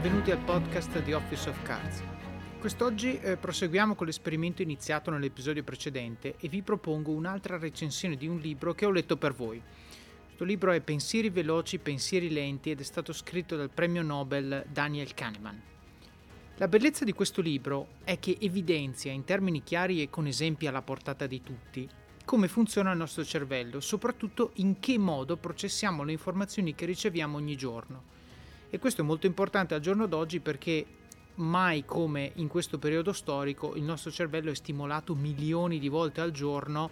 benvenuti al podcast di Office of Cards. Quest'oggi eh, proseguiamo con l'esperimento iniziato nell'episodio precedente e vi propongo un'altra recensione di un libro che ho letto per voi. Questo libro è Pensieri veloci, pensieri lenti ed è stato scritto dal premio Nobel Daniel Kahneman. La bellezza di questo libro è che evidenzia in termini chiari e con esempi alla portata di tutti come funziona il nostro cervello, soprattutto in che modo processiamo le informazioni che riceviamo ogni giorno. E questo è molto importante al giorno d'oggi perché mai come in questo periodo storico il nostro cervello è stimolato milioni di volte al giorno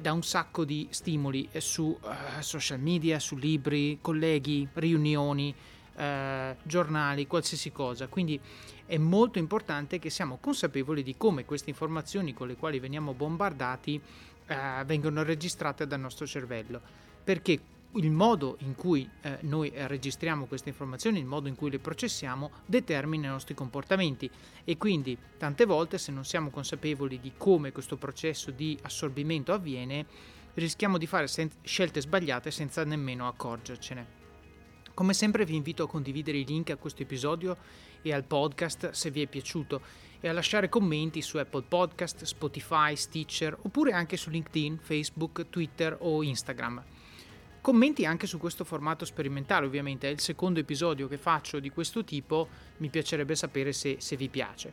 da un sacco di stimoli eh, su uh, social media, su libri, colleghi, riunioni, uh, giornali, qualsiasi cosa. Quindi è molto importante che siamo consapevoli di come queste informazioni con le quali veniamo bombardati uh, vengono registrate dal nostro cervello. Perché il modo in cui eh, noi registriamo queste informazioni, il modo in cui le processiamo, determina i nostri comportamenti e quindi tante volte se non siamo consapevoli di come questo processo di assorbimento avviene, rischiamo di fare sen- scelte sbagliate senza nemmeno accorgercene. Come sempre vi invito a condividere i link a questo episodio e al podcast se vi è piaciuto e a lasciare commenti su Apple Podcast, Spotify, Stitcher oppure anche su LinkedIn, Facebook, Twitter o Instagram. Commenti anche su questo formato sperimentale, ovviamente è il secondo episodio che faccio di questo tipo, mi piacerebbe sapere se, se vi piace.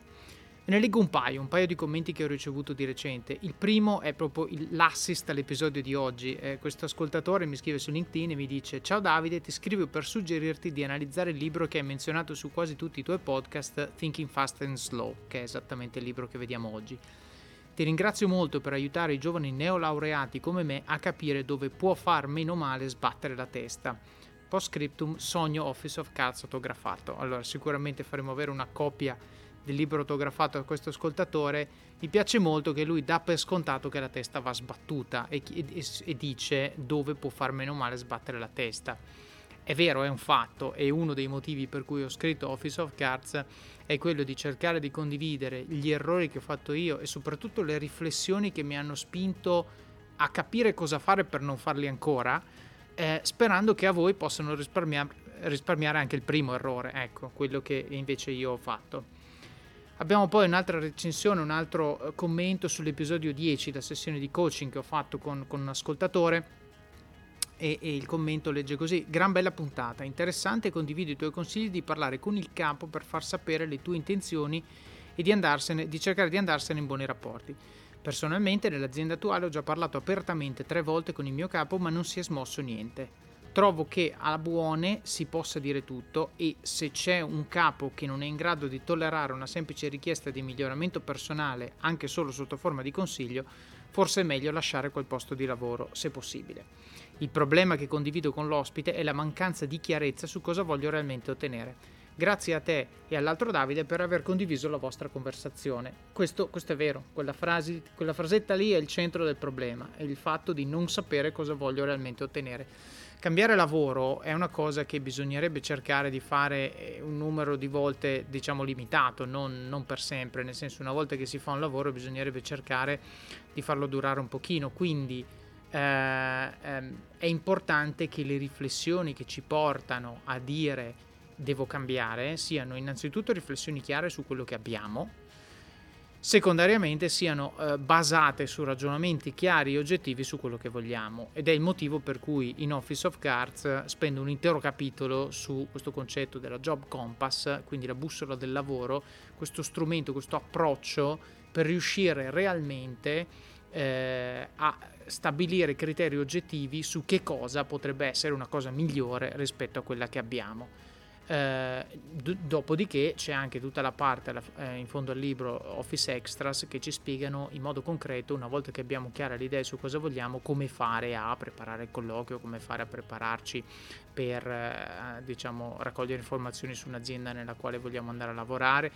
Ne leggo un paio, un paio di commenti che ho ricevuto di recente. Il primo è proprio l'assist all'episodio di oggi. Eh, questo ascoltatore mi scrive su LinkedIn e mi dice: Ciao Davide, ti scrivo per suggerirti di analizzare il libro che hai menzionato su quasi tutti i tuoi podcast, Thinking Fast and Slow, che è esattamente il libro che vediamo oggi. Ti ringrazio molto per aiutare i giovani neolaureati come me a capire dove può far meno male sbattere la testa. Post scriptum sogno Office of Cards autografato. Allora, sicuramente faremo avere una copia del libro autografato a questo ascoltatore. Mi piace molto che lui dà per scontato che la testa va sbattuta e, e, e dice dove può far meno male sbattere la testa è vero, è un fatto e uno dei motivi per cui ho scritto Office of Cards è quello di cercare di condividere gli errori che ho fatto io e soprattutto le riflessioni che mi hanno spinto a capire cosa fare per non farli ancora, eh, sperando che a voi possano risparmiare, risparmiare anche il primo errore, ecco, quello che invece io ho fatto. Abbiamo poi un'altra recensione, un altro eh, commento sull'episodio 10, la sessione di coaching che ho fatto con, con un ascoltatore e, e, il commento legge così: Gran bella puntata, interessante. Condivido i tuoi consigli di parlare con il capo per far sapere le tue intenzioni e di, andarsene, di cercare di andarsene in buoni rapporti. Personalmente, nell'azienda attuale ho già parlato apertamente tre volte con il mio capo, ma non si è smosso niente. Trovo che a buone si possa dire tutto e se c'è un capo che non è in grado di tollerare una semplice richiesta di miglioramento personale, anche solo sotto forma di consiglio, forse è meglio lasciare quel posto di lavoro, se possibile. Il problema che condivido con l'ospite è la mancanza di chiarezza su cosa voglio realmente ottenere. Grazie a te e all'altro Davide per aver condiviso la vostra conversazione. Questo, questo è vero, quella, frase, quella frasetta lì è il centro del problema, è il fatto di non sapere cosa voglio realmente ottenere. Cambiare lavoro è una cosa che bisognerebbe cercare di fare eh, un numero di volte, diciamo, limitato, non, non, per sempre, nel senso una volta che si fa un lavoro bisognerebbe cercare di farlo durare un pochino, quindi eh, ehm, è importante che le riflessioni che ci portano a dire devo cambiare siano innanzitutto riflessioni chiare su quello che abbiamo, secondariamente siano eh, basate su ragionamenti chiari e oggettivi su quello che vogliamo. Ed è il motivo per cui in Office of Cards spendo un intero capitolo su questo concetto della Job Compass, quindi la bussola del lavoro, questo strumento, questo approccio per riuscire realmente eh, a stabilire criteri oggettivi su che cosa potrebbe essere una cosa migliore rispetto a quella che abbiamo. Eh, d- dopodiché c'è anche tutta la parte la, eh, in fondo al libro Office Extras che ci spiegano in modo concreto, una volta che abbiamo chiara l'idea su cosa vogliamo, come fare a preparare il colloquio, come fare a prepararci per eh, diciamo, raccogliere informazioni su un'azienda nella quale vogliamo andare a lavorare,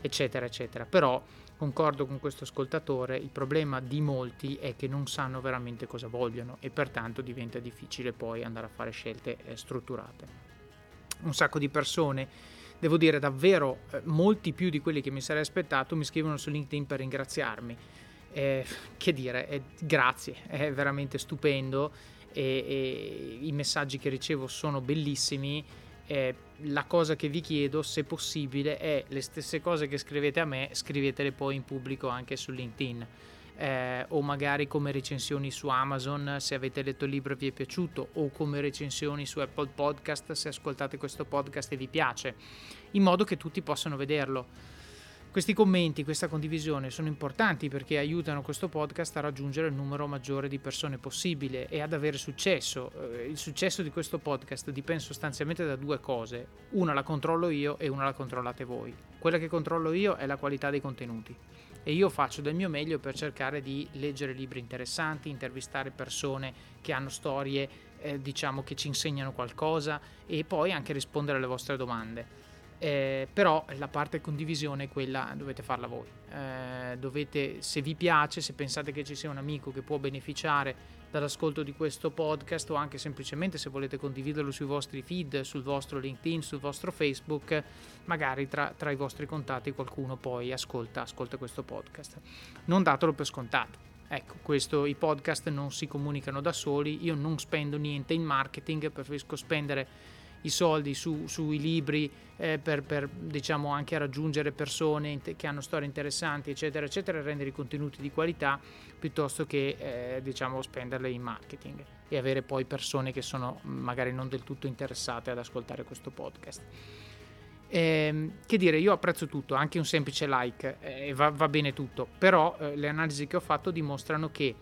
eccetera, eccetera. Però concordo con questo ascoltatore, il problema di molti è che non sanno veramente cosa vogliono e pertanto diventa difficile poi andare a fare scelte eh, strutturate un sacco di persone, devo dire davvero eh, molti più di quelli che mi sarei aspettato, mi scrivono su LinkedIn per ringraziarmi. Eh, che dire, eh, grazie, è veramente stupendo e, e, i messaggi che ricevo sono bellissimi eh, la cosa che vi chiedo, se possibile, è le stesse cose che scrivete a me, scrivetele poi in pubblico anche su LinkedIn. Eh, o magari come recensioni su Amazon se avete letto il libro e vi è piaciuto, o come recensioni su Apple Podcast se ascoltate questo podcast e vi piace, in modo che tutti possano vederlo. Questi commenti, questa condivisione sono importanti perché aiutano questo podcast a raggiungere il numero maggiore di persone possibile e ad avere successo. Eh, il successo di questo podcast dipende sostanzialmente da due cose. Una la controllo io e una la controllate voi. Quella che controllo io è la qualità dei contenuti e io faccio del mio meglio per cercare di leggere libri interessanti, intervistare persone che hanno storie, eh, diciamo, che ci insegnano qualcosa e poi anche rispondere alle vostre domande. Eh, però la parte condivisione quella dovete farla voi. Eh, dovete, se vi piace, se pensate che ci sia un amico che può beneficiare dall'ascolto di questo podcast o anche semplicemente se volete condividerlo sui vostri feed, sul vostro LinkedIn, sul vostro Facebook, magari tra, tra i vostri contatti qualcuno poi ascolta, ascolta questo podcast. Non datelo per scontato. Ecco, questo, i podcast non si comunicano da soli, io non spendo niente in marketing, preferisco spendere i soldi su, sui libri eh, per, per, diciamo anche raggiungere persone che hanno storie interessanti eccetera eccetera rendere i contenuti di qualità piuttosto che eh, diciamo spenderle in marketing e avere poi persone che sono magari non del tutto interessate ad ascoltare questo podcast. Eh, che dire, io apprezzo tutto, anche un semplice like, eh, va, va, bene tutto, però eh, le analisi che ho fatto dimostrano che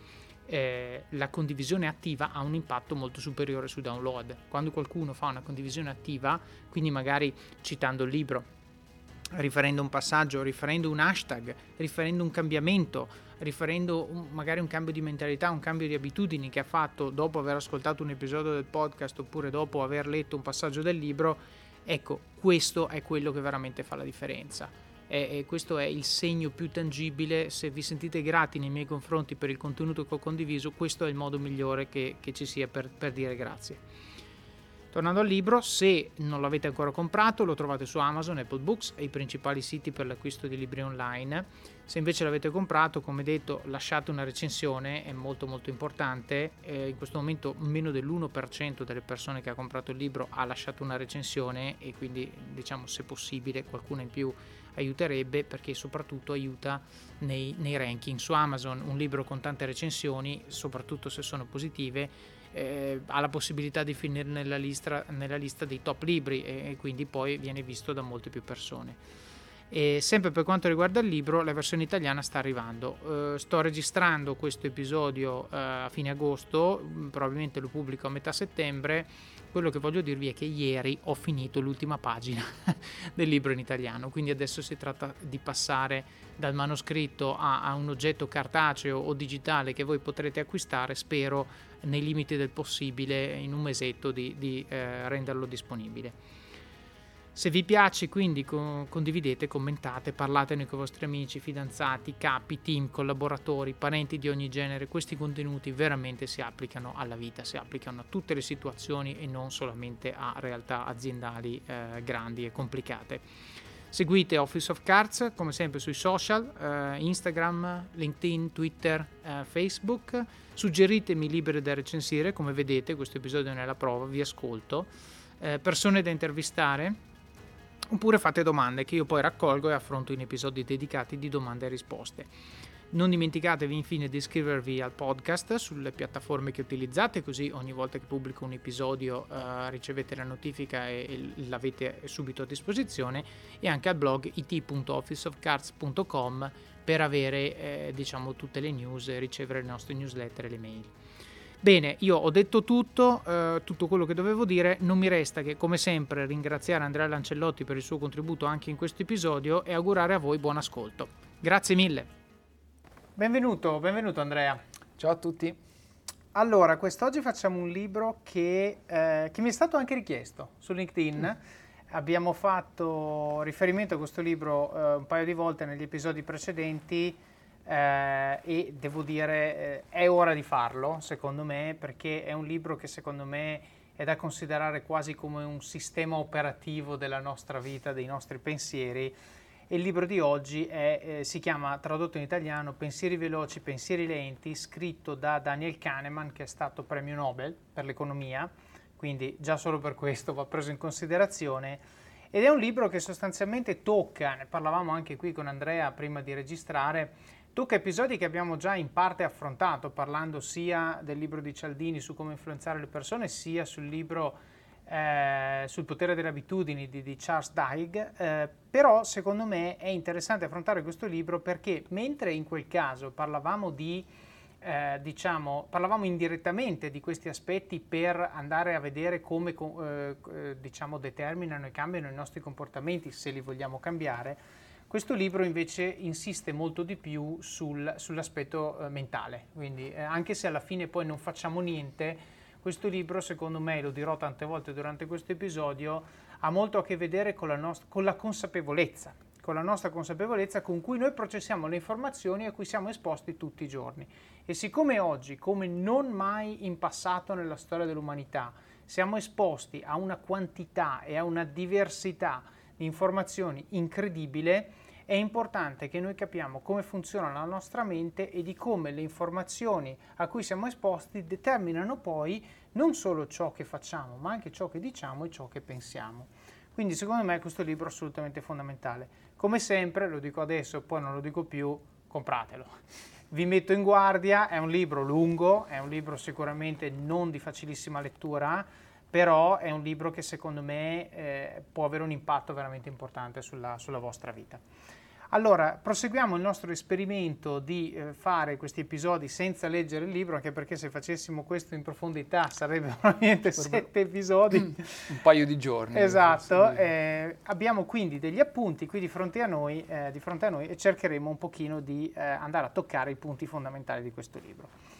eh, la condivisione attiva ha un impatto molto superiore sui download. Quando qualcuno fa una condivisione attiva, quindi magari citando il libro, riferendo un passaggio, riferendo un hashtag, riferendo un cambiamento, riferendo un, magari un cambio di mentalità, un cambio di abitudini che ha fatto dopo aver ascoltato un episodio del podcast oppure dopo aver letto un passaggio del libro, ecco, questo è quello che veramente fa la differenza e, questo è il segno più tangibile. Se vi sentite grati nei miei confronti per il contenuto che ho condiviso, questo è il modo migliore che, che ci sia per, per dire grazie. Tornando al libro, se non l'avete ancora comprato, lo trovate su Amazon, Apple Books e i principali siti per l'acquisto di libri online. Se invece l'avete comprato, come detto, lasciate una recensione, è molto molto importante. Eh, in questo momento meno dell'1% delle persone che ha comprato il libro ha lasciato una recensione e quindi diciamo se possibile qualcuno in più aiuterebbe perché soprattutto aiuta nei, nei ranking. Su Amazon un libro con tante recensioni soprattutto se sono positive eh, ha la possibilità di finire nella lista, nella lista dei top libri e, e quindi poi viene visto da molte più persone e sempre per quanto riguarda il libro, la versione italiana sta arrivando. Uh, sto registrando questo episodio uh, a fine agosto, mm, probabilmente lo pubblico a metà settembre. Quello che voglio dirvi è che ieri ho finito l'ultima pagina del libro in italiano, quindi adesso si tratta di passare dal manoscritto a, a un oggetto cartaceo o digitale che voi potrete acquistare, spero nei limiti del possibile in un mesetto di, di eh, renderlo disponibile. Se vi piace, quindi condividete, commentate, parlatene con i vostri amici, fidanzati, capi, team, collaboratori, parenti di ogni genere. Questi contenuti veramente si applicano alla vita, si applicano a tutte le situazioni e non solamente a realtà aziendali eh, grandi e complicate. Seguite Office of Cards come sempre sui social, eh, Instagram, LinkedIn, Twitter, eh, Facebook. Suggeritemi libri da recensire, come vedete questo episodio è nella prova, vi ascolto. Eh, persone da intervistare oppure fate domande che io poi raccolgo e affronto in episodi dedicati di domande e risposte. Non dimenticatevi infine di iscrivervi al podcast sulle piattaforme che utilizzate, così ogni volta che pubblico un episodio uh, ricevete la notifica e, e, l'avete subito a disposizione, e anche al blog it.officeofcards.com per avere eh, diciamo, tutte le news ricevere le nostre newsletter e le mail. Bene, io ho detto tutto, eh, tutto quello che dovevo dire, non mi resta che come sempre ringraziare Andrea Lancellotti per il suo contributo anche in questo episodio e augurare a voi buon ascolto. Grazie mille. Benvenuto, benvenuto Andrea. Ciao a tutti. Allora, quest'oggi facciamo un libro che, eh, che mi è stato anche richiesto su LinkedIn. Mm. Abbiamo fatto riferimento a questo libro eh, un paio di volte negli episodi precedenti eh, e devo dire eh, è ora di farlo secondo me perché è un libro che secondo me è da considerare quasi come un sistema operativo della nostra vita, dei nostri pensieri e il libro di oggi è, eh, si chiama tradotto in italiano Pensieri veloci, pensieri lenti, scritto da Daniel Kahneman che è stato premio Nobel per l'economia quindi già solo per questo va preso in considerazione. Ed è un libro che sostanzialmente tocca, ne parlavamo anche qui con Andrea prima di registrare, tocca episodi che abbiamo già in parte affrontato, parlando sia del libro di Cialdini su come influenzare le persone, sia sul libro eh, sul potere delle abitudini di, di Charles Duhigg, eh, però secondo me è interessante affrontare questo libro perché mentre in quel caso parlavamo di eh, diciamo, parlavamo indirettamente di questi aspetti per andare a vedere come eh, eh, diciamo, determinano e cambiano i nostri comportamenti se li vogliamo cambiare. Questo libro invece insiste molto di più sul, sull'aspetto eh, mentale, quindi eh, anche se alla fine poi non facciamo niente, questo libro secondo me, lo dirò tante volte durante questo episodio, ha molto a che vedere con la, nost- con la consapevolezza, con la nostra consapevolezza con cui noi processiamo le informazioni a cui siamo esposti tutti i giorni. E siccome oggi, come non mai in passato nella storia dell'umanità, siamo esposti a una quantità e a una diversità di informazioni incredibile, è importante che noi capiamo come funziona la nostra mente e di come le informazioni a cui siamo esposti determinano poi non solo ciò che facciamo, ma anche ciò che diciamo e ciò che pensiamo. Quindi secondo me questo libro è assolutamente fondamentale. Come sempre, lo dico adesso, poi non lo dico più, compratelo. Vi metto in guardia, è un libro lungo, è un libro sicuramente non di facilissima lettura, però è un libro che secondo me eh, può avere un impatto veramente importante sulla, sulla vostra vita. Allora, proseguiamo il nostro esperimento di eh, fare questi episodi senza leggere il libro, anche perché se facessimo questo in profondità sarebbero probabilmente sette episodi. Un paio di giorni. Esatto. Eh, abbiamo quindi degli appunti qui di fronte a noi, eh, di fronte a noi e cercheremo un pochino di eh, andare a toccare i punti fondamentali di questo libro.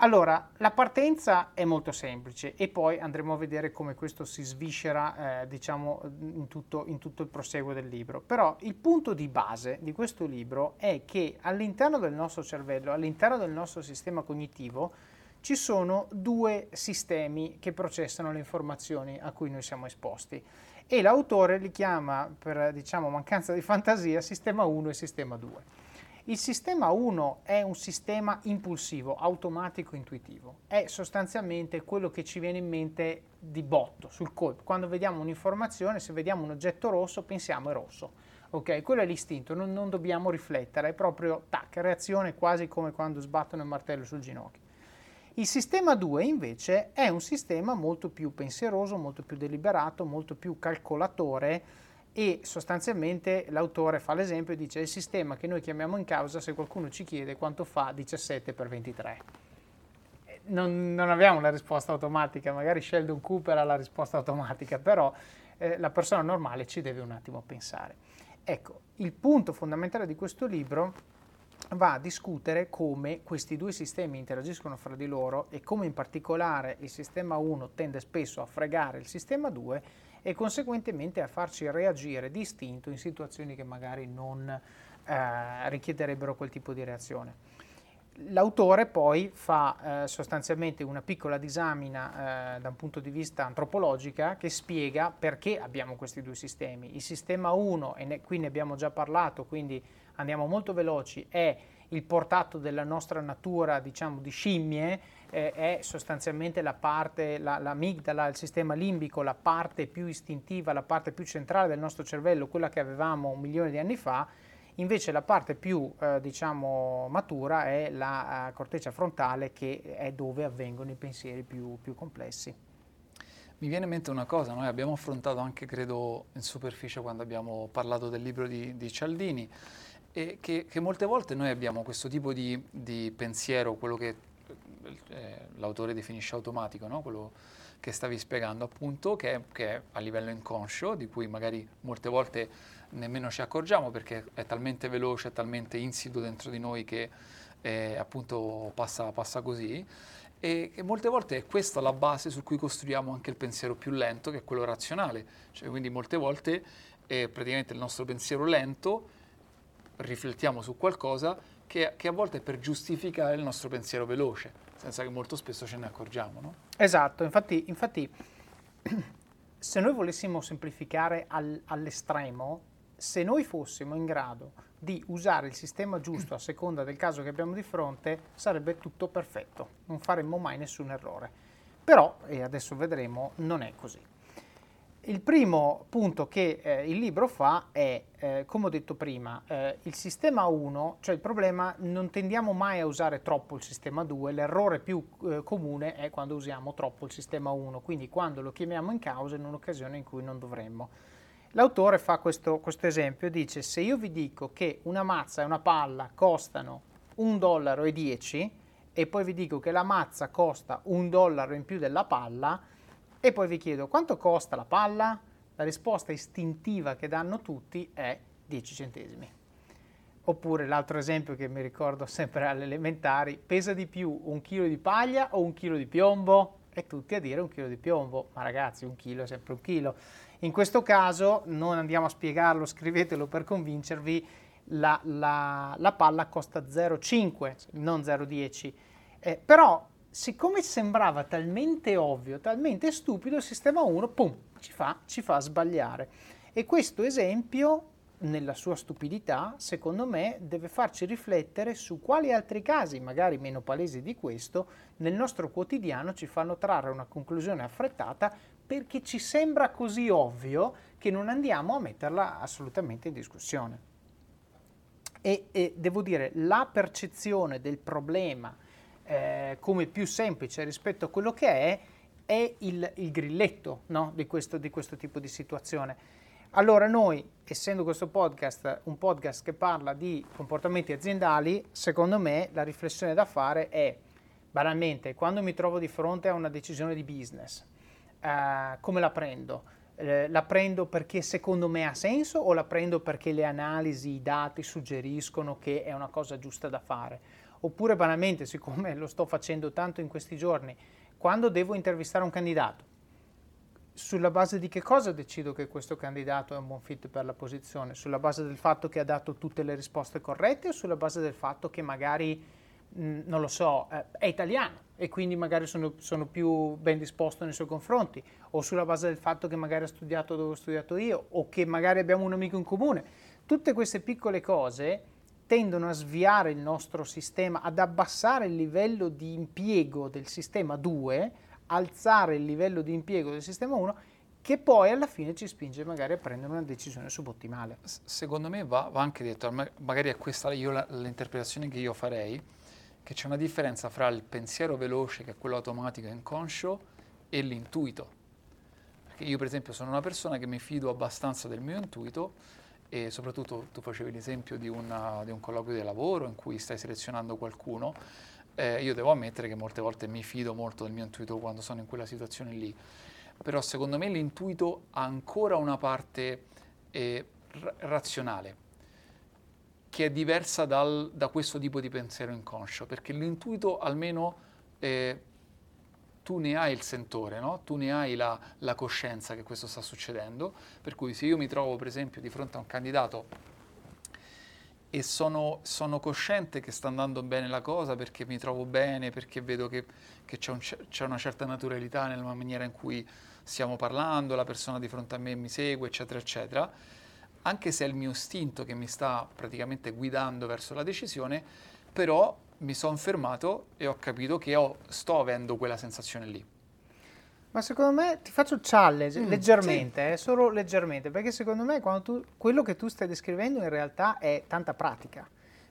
Allora, la partenza è molto semplice e poi andremo a vedere come questo si sviscera, eh, diciamo, in tutto, in tutto, il proseguo del libro. Però il punto di base di questo libro è che all'interno del nostro cervello, all'interno del nostro sistema cognitivo, ci sono due sistemi che processano le informazioni a cui noi siamo esposti e l'autore li chiama, per diciamo, mancanza di fantasia, sistema 1 e sistema 2. Il sistema 1 è un sistema impulsivo, automatico, intuitivo. È sostanzialmente quello che ci viene in mente di botto, sul colpo. Quando vediamo un'informazione, se vediamo un oggetto rosso, pensiamo è rosso. Ok, quello è l'istinto, non, non dobbiamo riflettere, è proprio tac, reazione quasi come quando sbattono il martello sul ginocchio. Il sistema 2 invece è un sistema molto più pensieroso, molto più deliberato, molto più calcolatore, e sostanzialmente l'autore fa l'esempio e dice il sistema che noi chiamiamo in causa se qualcuno ci chiede quanto fa 17 per 23. Non, non abbiamo la risposta automatica, magari Sheldon Cooper ha la risposta automatica, però eh, la persona normale ci deve un attimo pensare. Ecco, il punto fondamentale di questo libro va a discutere come questi due sistemi interagiscono fra di loro e come in particolare il sistema 1 tende spesso a fregare il sistema 2 e conseguentemente a farci reagire distinto in situazioni che magari non eh, richiederebbero quel tipo di reazione. L'autore poi fa eh, sostanzialmente una piccola disamina eh, da un punto di vista antropologica che spiega perché abbiamo questi due sistemi. Il sistema 1, e ne, qui ne abbiamo già parlato, quindi andiamo molto veloci, è il portato della nostra natura, diciamo, di scimmie, eh, è sostanzialmente la parte, la, l'amigdala, il sistema limbico, la parte più istintiva, la parte più centrale del nostro cervello, quella che avevamo un milione di anni fa, invece la parte più eh, diciamo, matura è la uh, corteccia frontale che è dove avvengono i pensieri più, più complessi. Mi viene in mente una cosa, noi abbiamo affrontato anche, credo, in superficie quando abbiamo parlato del libro di, di Cialdini, e che, che, molte volte noi abbiamo questo tipo di, di pensiero, quello che eh, l'autore definisce automatico, no? quello che stavi spiegando appunto, che, che è a livello inconscio, di cui magari molte volte nemmeno ci accorgiamo perché è talmente veloce, è talmente insito dentro di noi che eh, appunto passa, passa così e che molte volte è questa la base su cui costruiamo anche il pensiero più lento, che è quello razionale. Cioè, quindi molte volte è praticamente il nostro pensiero lento, riflettiamo su qualcosa che, che, a volte è per giustificare il nostro pensiero veloce, senza che molto spesso ce ne accorgiamo. No? Esatto, infatti, infatti se noi volessimo semplificare al, all'estremo, se noi fossimo in grado di usare il sistema giusto a seconda del caso che abbiamo di fronte, sarebbe tutto perfetto, non faremmo mai nessun errore. Però, e adesso vedremo, non è così. Il primo punto che eh, il libro fa è, eh, come ho detto prima, eh, il sistema 1, cioè il problema non tendiamo mai a usare troppo il sistema 2, l'errore più eh, comune è quando usiamo troppo il sistema 1, quindi quando lo chiamiamo in causa in un'occasione in cui non dovremmo. L'autore fa questo, questo esempio, dice se io vi dico che una mazza e una palla costano 1,10 dollaro e poi vi dico che la mazza costa un dollaro in più della palla, e poi vi chiedo quanto costa la palla? La risposta istintiva che danno tutti è 10 centesimi. Oppure l'altro esempio che mi ricordo sempre alle elementari, pesa di più un chilo di paglia o un chilo di piombo? E tutti a dire un chilo di piombo, ma ragazzi un chilo è sempre un chilo. In questo caso non andiamo a spiegarlo, scrivetelo per convincervi, la, la, la palla costa 0,5, non 0,10. Eh, però siccome sembrava talmente ovvio, talmente stupido, il sistema 1, pum, ci fa, ci fa sbagliare. E questo esempio, nella sua stupidità, secondo me, deve farci riflettere su quali altri casi, magari meno palesi di questo, nel nostro quotidiano ci fanno trarre una conclusione affrettata perché ci sembra così ovvio che non andiamo a metterla assolutamente in discussione. E, e devo dire, la percezione del problema, eh, come più semplice rispetto a quello che è, è il, il grilletto no? di, questo, di questo tipo di situazione. Allora noi, essendo questo podcast un podcast che parla di comportamenti aziendali, secondo me la riflessione da fare è, banalmente, quando mi trovo di fronte a una decisione di business, eh, come la prendo? Eh, la prendo perché secondo me ha senso o la prendo perché le analisi, i dati suggeriscono che è una cosa giusta da fare? Oppure banalmente, siccome lo sto facendo tanto in questi giorni, quando devo intervistare un candidato, sulla base di che cosa decido che questo candidato è un buon fit per la posizione? Sulla base del fatto che ha dato tutte le risposte corrette o sulla base del fatto che magari, mh, non lo so, eh, è italiano e quindi magari sono, sono, più ben disposto nei suoi confronti? O sulla base del fatto che magari ha studiato dove ho studiato io o che magari abbiamo un amico in comune? Tutte queste piccole cose tendono a sviare il nostro sistema, ad abbassare il livello di impiego del sistema 2, alzare il livello di impiego del sistema 1, che poi alla fine ci spinge magari a prendere una decisione subottimale. Secondo me va, va anche detto, magari è questa io la, l'interpretazione che io farei, che c'è una differenza fra il pensiero veloce, che è quello automatico e inconscio, e l'intuito. Perché io per esempio sono una persona che mi fido abbastanza del mio intuito, e soprattutto tu facevi l'esempio di, una, di un colloquio di lavoro in cui stai selezionando qualcuno, eh, io devo ammettere che molte volte mi fido molto del mio intuito quando sono in quella situazione lì, però secondo me l'intuito ha ancora una parte eh, razionale che è diversa dal, da questo tipo di pensiero inconscio, perché l'intuito almeno eh, tu ne hai il sentore, no? tu ne hai la, la, coscienza che questo sta succedendo, per cui se io mi trovo per esempio di fronte a un candidato e sono, sono cosciente che sta andando bene la cosa perché mi trovo bene, perché vedo che, che c'è, un, c'è, una certa naturalità nella maniera in cui stiamo parlando, la persona di fronte a me mi segue, eccetera, eccetera, anche se è il mio istinto che mi sta praticamente guidando verso la decisione, però mi sono fermato e ho capito che ho, sto avendo quella sensazione lì. Ma secondo me ti faccio challenge mm, leggermente, sì. eh, solo leggermente, perché secondo me tu, quello che tu stai descrivendo in realtà è tanta pratica.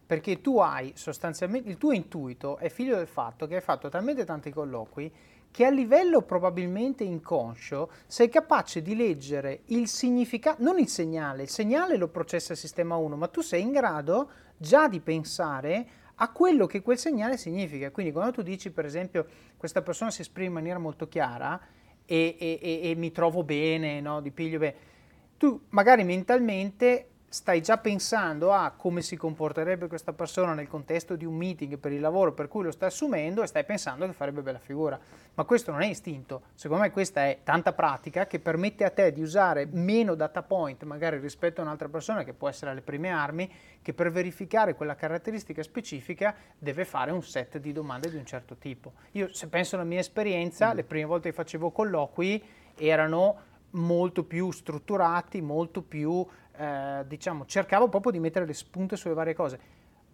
Perché tu hai sostanzialmente il tuo intuito è figlio del fatto che hai fatto talmente tanti colloqui che a livello probabilmente inconscio sei capace di leggere il significato, non il segnale, il segnale lo processa il sistema 1, ma tu sei in grado già di pensare a quello che quel segnale significa. Quindi quando tu dici, per esempio, questa persona si esprime in maniera molto chiara e, e, e, e mi trovo bene, no? di piglio bene, tu magari mentalmente stai già pensando a come si comporterebbe questa persona nel contesto di un meeting per il lavoro per cui lo stai assumendo e stai pensando che farebbe bella figura. Ma questo non è istinto, secondo me questa è tanta pratica che permette a te di usare meno data point magari rispetto a un'altra persona che può essere alle prime armi, che per verificare quella caratteristica specifica deve fare un set di domande di un certo tipo. Io se penso alla mia esperienza, mm. le prime volte che facevo colloqui erano molto più strutturati, molto più eh, diciamo, cercavo proprio di mettere le spunte sulle varie cose.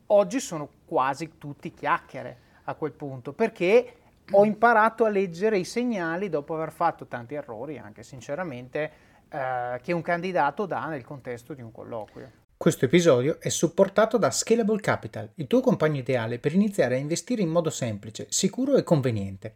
Oggi sono quasi tutti chiacchiere a quel punto, perché ho imparato a leggere i segnali dopo aver fatto tanti errori, anche sinceramente, eh, che un candidato dà nel contesto di un colloquio. Questo episodio è supportato da Scalable Capital, il tuo compagno ideale per iniziare a investire in modo semplice, sicuro e conveniente.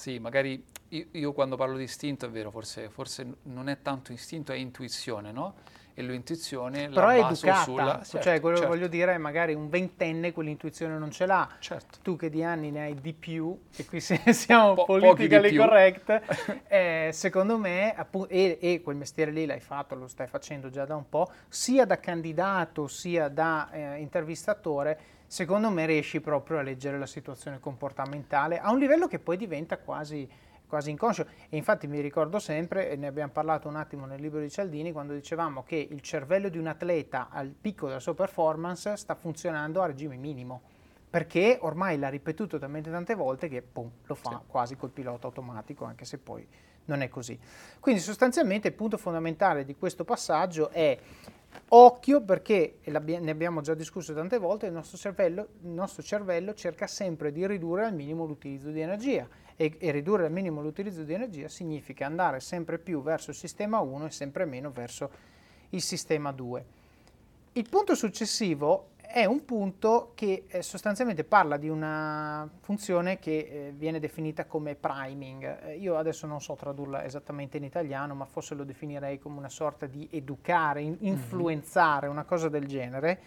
Sì, magari io, io, quando parlo di istinto è vero, forse, forse, non è tanto istinto, è intuizione, no? E l'intuizione Però la è educata, sulla... cioè certo, quello certo. che voglio dire è magari un ventenne quell'intuizione non ce l'ha, Certo. tu che di anni ne hai di più, e qui se- siamo Po- politically correct, eh, secondo me, appu- e, e quel mestiere lì l'hai fatto, lo stai facendo già da un po', sia da candidato sia da eh, intervistatore, secondo me riesci proprio a leggere la situazione comportamentale a un livello che poi diventa quasi, quasi inconscio. E infatti mi ricordo sempre, e ne abbiamo parlato un attimo nel libro di Cialdini, quando dicevamo che il cervello di un atleta al picco della sua performance sta funzionando a regime minimo. Perché ormai l'ha ripetuto talmente tante volte che pum, lo fa Sì. quasi col pilota automatico, anche se poi non è così. Quindi sostanzialmente il punto fondamentale di questo passaggio è occhio perché, ne abbiamo già discusso tante volte, il nostro, cervello, il nostro cervello cerca sempre di ridurre al minimo l'utilizzo di energia e, e ridurre al minimo l'utilizzo di energia significa andare sempre più verso il sistema 1 e sempre meno verso il sistema 2. Il punto successivo è un punto che eh, sostanzialmente parla di una funzione che eh, viene definita come priming. Eh, io adesso non so tradurla esattamente in italiano, ma forse lo definirei come una sorta di educare, in- influenzare, una cosa del genere.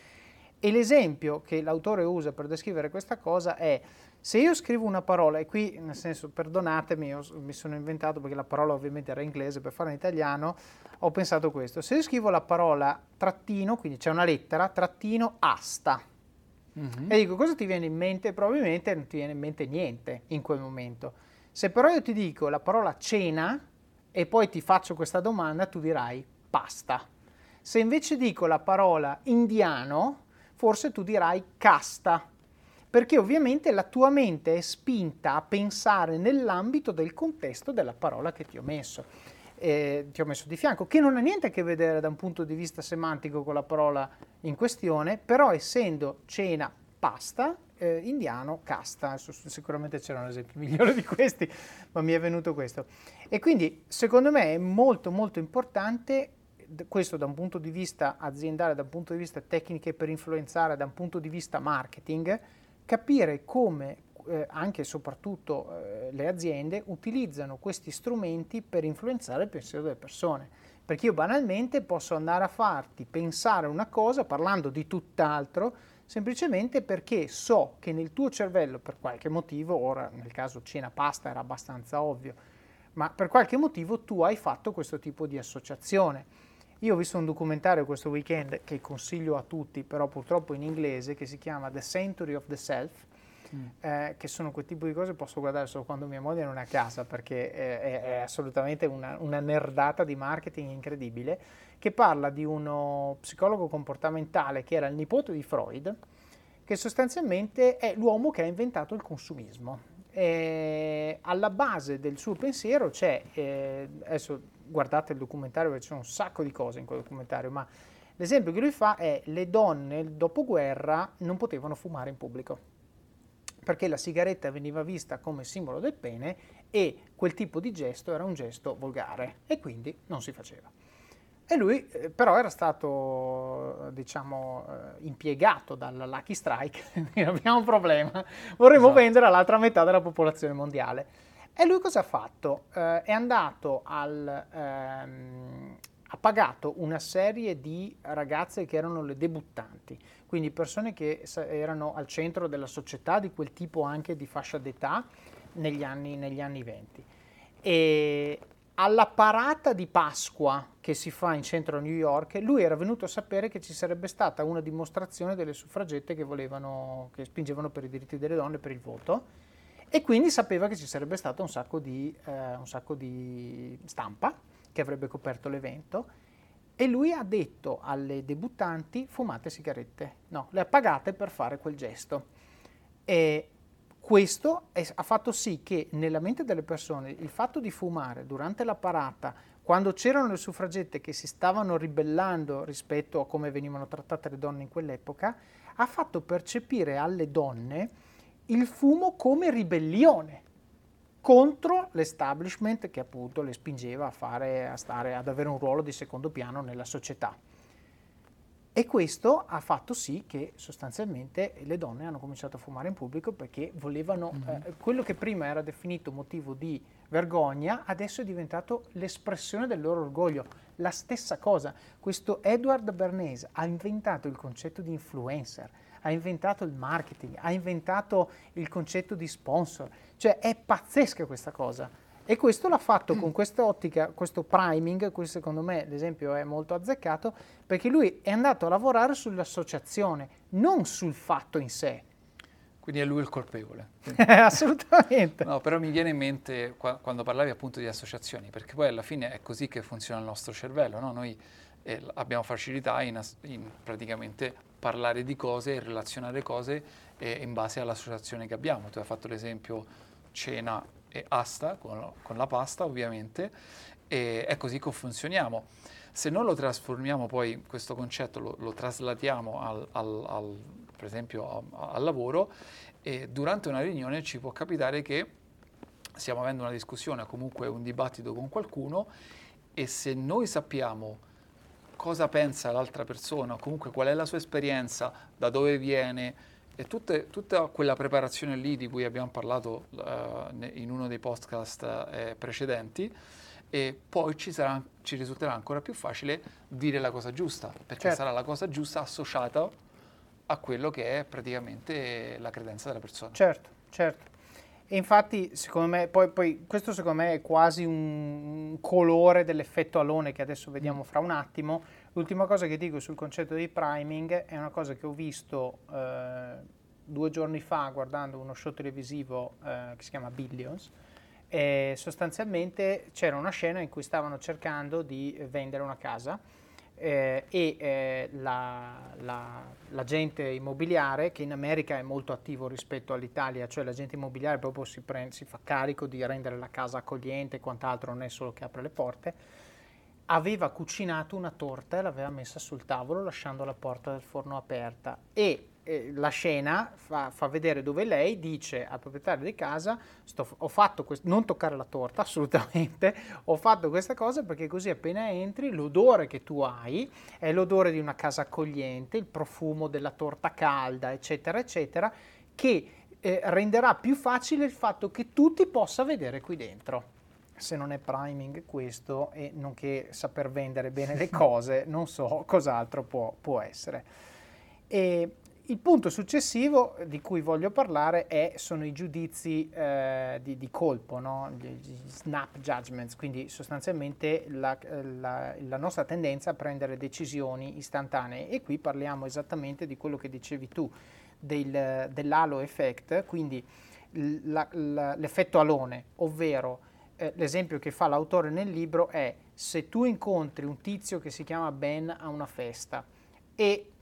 E l'esempio che l'autore usa per descrivere questa cosa è se io scrivo una parola, e qui nel senso perdonatemi, io mi sono inventato perché la parola ovviamente era inglese, per farla in italiano ho pensato questo, se io scrivo la parola trattino, quindi c'è una lettera, trattino asta, Mhm. e dico cosa ti viene in mente? Probabilmente non ti viene in mente niente in quel momento. Se però io ti dico la parola cena e poi ti faccio questa domanda, tu dirai pasta. Se invece dico la parola indiano, forse tu dirai casta. Perché ovviamente la tua mente è spinta a pensare nell'ambito del contesto della parola che ti ho messo. eh, ti ho messo di fianco, che non ha niente a che vedere da un punto di vista semantico con la parola in questione, però essendo cena pasta, eh, indiano casta, sicuramente c'erano esempi migliori di questi, ma mi è venuto questo. E quindi secondo me è molto molto importante questo da un punto di vista aziendale, da un punto di vista tecniche per influenzare, da un punto di vista marketing, capire come eh, anche e soprattutto eh, le aziende utilizzano questi strumenti per influenzare il pensiero delle persone. Perché io banalmente posso andare a farti pensare una cosa parlando di tutt'altro, semplicemente perché so che nel tuo cervello, per qualche motivo, ora nel caso cena pasta era abbastanza ovvio, ma per qualche motivo tu hai fatto questo tipo di associazione. Io ho visto un documentario questo weekend che consiglio a tutti, però purtroppo in inglese, che si chiama The Century of the Self, Mm. eh, che sono quel tipo di cose che posso guardare solo quando mia moglie non è a casa, perché è, è- assolutamente una, una nerdata di marketing incredibile, che parla di uno psicologo comportamentale che era il nipote di Freud, che sostanzialmente è l'uomo che ha inventato il consumismo. E alla base del suo pensiero c'è, eh, adesso guardate il documentario perché c'è un sacco di cose in quel documentario, ma l'esempio che lui fa è le donne nel dopoguerra non potevano fumare in pubblico perché la sigaretta veniva vista come simbolo del pene e quel tipo di gesto era un gesto volgare e quindi non si faceva. E lui eh, però era stato, diciamo, eh, impiegato dalla Lucky Strike, abbiamo un problema, vorremmo esatto. vendere all'altra metà della popolazione mondiale. E lui cosa ha fatto? Eh, è andato al... Ehm, ha pagato una serie di ragazze che erano le debuttanti, quindi persone che erano al centro della società di quel tipo anche di fascia d'età negli anni, negli anni 20. E alla parata di Pasqua che si fa in centro a New York, lui era venuto a sapere che ci sarebbe stata una dimostrazione delle suffragette che, volevano, che spingevano per i diritti delle donne, per il voto, e quindi sapeva che ci sarebbe stato un sacco di, eh, un sacco di stampa che avrebbe coperto l'evento. E lui ha detto alle debuttanti fumate sigarette, no, le ha pagate per fare quel gesto. E questo è, ha fatto sì che nella mente delle persone il fatto di fumare durante la parata, quando c'erano le suffragette che si stavano ribellando rispetto a come venivano trattate le donne in quell'epoca, ha fatto percepire alle donne il fumo come ribellione contro l'establishment che appunto le spingeva a, fare, a stare, ad avere un ruolo di secondo piano nella società. E questo ha fatto sì che sostanzialmente le donne hanno cominciato a fumare in pubblico perché volevano, mm-hmm. eh, quello che prima era definito motivo di vergogna, adesso è diventato l'espressione del loro orgoglio. La stessa cosa, questo Edward Bernays ha inventato il concetto di influencer, ha inventato il marketing, ha inventato il concetto di sponsor, cioè è pazzesca questa cosa. E questo l'ha fatto con questa ottica, questo priming, questo secondo me l'esempio è molto azzeccato, perché lui è andato a lavorare sull'associazione, non sul fatto in sé. Quindi è lui il colpevole. Assolutamente. No, però mi viene in mente qua, quando parlavi appunto di associazioni, perché poi alla fine è così che funziona il nostro cervello, no? Noi eh, abbiamo facilità in, in, praticamente parlare di cose e relazionare cose eh, in base all'associazione che abbiamo. Tu hai fatto l'esempio cena e asta, con, con la pasta ovviamente, e è così che funzioniamo. Se noi lo trasformiamo poi, questo concetto lo, lo traslatiamo al, al, al, per esempio al lavoro, e durante una riunione ci può capitare che stiamo avendo una discussione o comunque un dibattito con qualcuno e se noi sappiamo cosa pensa l'altra persona, comunque qual è la sua esperienza, da dove viene, e tutte, tutta quella preparazione lì di cui abbiamo parlato uh, in uno dei podcast uh, precedenti, e poi ci, sarà, ci, risulterà ancora più facile dire la cosa giusta, perché certo. sarà la cosa giusta associata a quello che è praticamente la credenza della persona. Certo, certo. E infatti, secondo me, poi, poi, questo secondo me è quasi un colore dell'effetto alone che adesso vediamo mm. fra un attimo, L'ultima cosa che dico sul concetto di priming è una cosa che ho visto eh, due giorni fa guardando uno show televisivo eh, che si chiama Billions. E sostanzialmente c'era una scena in cui stavano cercando di vendere una casa eh, e eh, la, la, l'agente immobiliare, che in America è molto attivo rispetto all'Italia, cioè l'agente immobiliare proprio si, prende, si fa carico di rendere la casa accogliente e quant'altro, non è solo che apre le porte, aveva cucinato una torta e l'aveva messa sul tavolo lasciando la porta del forno aperta. E eh, la scena fa, fa, vedere dove lei dice al proprietario di casa sto, ho fatto questo, non toccare la torta assolutamente, ho fatto questa cosa perché così appena entri l'odore che tu hai è l'odore di una casa accogliente, il profumo della torta calda eccetera eccetera che eh, renderà più facile il fatto che tu ti possa vedere qui dentro se non è priming questo e nonché saper vendere bene le cose, non so cos'altro può, può essere. E il punto successivo di cui voglio parlare è, sono i giudizi eh, di, di, colpo, no? gli, snap judgments, quindi sostanzialmente la, la, la, nostra tendenza a prendere decisioni istantanee e qui parliamo esattamente di quello che dicevi tu, del, dell'halo effect, quindi la, l'effetto alone, ovvero eh, l'esempio che fa l'autore nel libro è se tu incontri un tizio che si chiama Ben a una festa e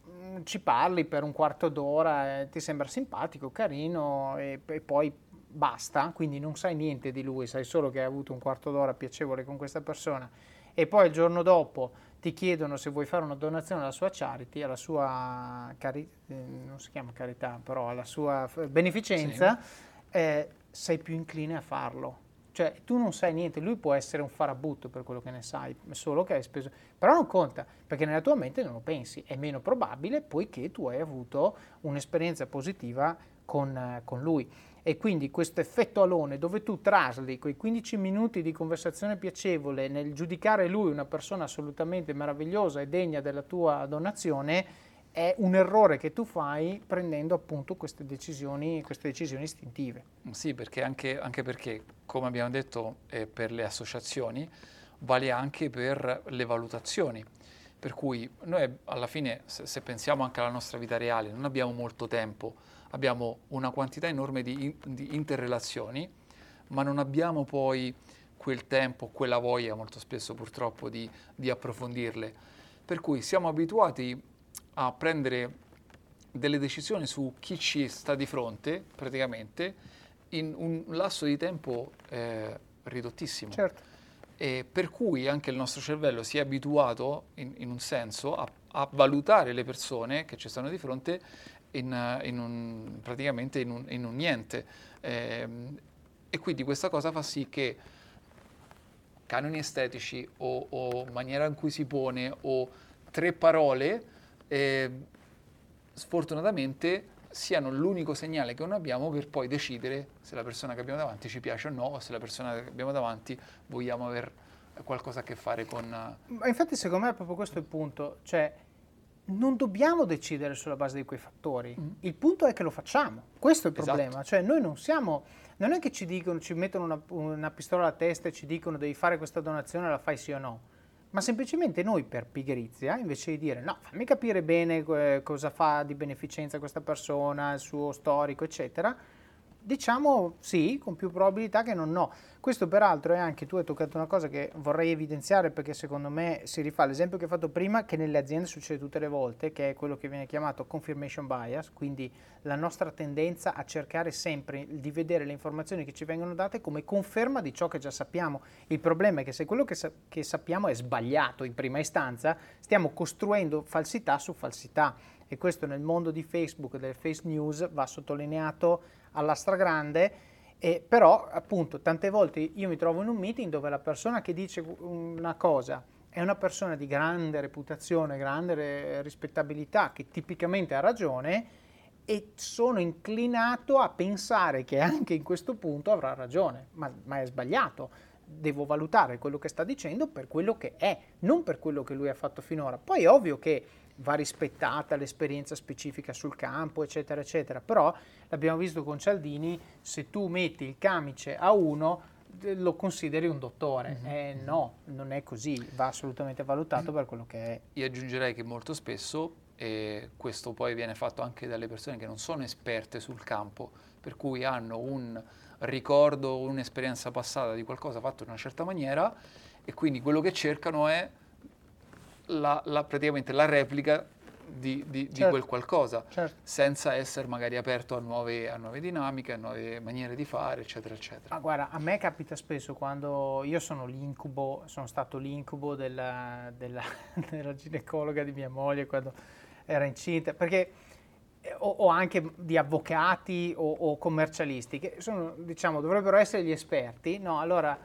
ci parli per un quarto d'ora, eh, ti sembra simpatico, carino e, e, poi basta, quindi non sai niente di lui, sai solo che hai avuto un quarto d'ora piacevole con questa persona e poi il giorno dopo ti chiedono se vuoi fare una donazione alla sua charity, alla sua cari- eh, non si chiama carità, però alla sua beneficenza, sì. eh, sei più incline a farlo Cioè, tu non sai niente, lui può essere un farabutto per quello che ne sai, solo che hai speso. Però non conta, perché nella tua mente non lo pensi. È meno probabile poiché tu hai avuto un'esperienza positiva con, con lui. E quindi questo effetto alone, dove tu trasli quei 15 minuti di conversazione piacevole nel giudicare lui una persona assolutamente meravigliosa e degna della tua donazione, è un errore che tu fai prendendo appunto queste decisioni, queste decisioni istintive. Sì, perché anche, anche perché, come abbiamo detto eh, per le associazioni, vale anche per le valutazioni. Per cui noi alla fine, se, se pensiamo anche alla nostra vita reale, non abbiamo molto tempo, abbiamo una quantità enorme di, di interrelazioni, ma non abbiamo poi quel tempo, quella voglia molto spesso purtroppo di, di approfondirle. Per cui siamo abituati a prendere delle decisioni su chi ci sta di fronte, praticamente, in un lasso di tempo eh, ridottissimo. Certo. E per cui anche il nostro cervello si è abituato, in, in un senso, a, a, valutare le persone che ci stanno di fronte in, in un, praticamente in un, in un niente. Eh, e quindi questa cosa fa sì che canoni estetici o, o maniera in cui si pone o tre parole eh, sfortunatamente siano l'unico segnale che non abbiamo per poi decidere se la persona che abbiamo davanti ci piace o no, o se la persona che abbiamo davanti vogliamo avere qualcosa a che fare con... Ma infatti secondo me è proprio questo il punto, cioè non dobbiamo decidere sulla base di quei fattori, mm. il punto è che lo facciamo, questo è il esatto. problema, cioè noi non siamo, non è che ci dicono, ci mettono una, una pistola alla testa e ci dicono devi fare questa donazione, la fai sì o no, ma semplicemente noi per pigrizia, invece di dire no, fammi capire bene eh, cosa fa di beneficenza questa persona, il suo storico, eccetera, Diciamo sì, con più probabilità che non no. Questo peraltro è anche, tu hai toccato una cosa che vorrei evidenziare perché secondo me si rifà all'esempio che ho fatto prima, che nelle aziende succede tutte le volte, che è quello che viene chiamato confirmation bias, quindi la nostra tendenza a cercare sempre di vedere le informazioni che ci vengono date come conferma di ciò che già sappiamo. Il problema è che se quello che, sa- che sappiamo è sbagliato in prima istanza, stiamo costruendo falsità su falsità e questo nel mondo di Facebook delle face news va sottolineato alla stragrande, eh, però appunto tante volte io mi trovo in un meeting dove la persona che dice una cosa è una persona di grande reputazione, grande rispettabilità, che tipicamente ha ragione e sono inclinato a pensare che anche in questo punto avrà ragione, ma, ma è sbagliato. Devo valutare quello che sta dicendo per quello che è, non per quello che lui ha fatto finora. Poi è ovvio che va rispettata l'esperienza specifica sul campo, eccetera, eccetera. Però l'abbiamo visto con Cialdini, se tu metti il camice a uno lo consideri un dottore. Mm-hmm. Eh, no, non è così, va assolutamente valutato per quello che è. Io aggiungerei che molto spesso, e questo poi viene fatto anche dalle persone che non sono esperte sul campo, per cui hanno un ricordo, un'esperienza passata di qualcosa fatto in una certa maniera e quindi quello che cercano è la, la, praticamente la replica di, di, certo. di quel qualcosa, certo. senza essere magari aperto a nuove, a nuove, dinamiche, a nuove maniere di fare, eccetera, eccetera. Ma guarda, a me capita spesso quando io sono l'incubo, sono stato l'incubo della, della, della ginecologa di mia moglie quando era incinta, perché eh, o, o, anche di avvocati o, o, commercialisti che sono, diciamo, dovrebbero essere gli esperti, no? Allora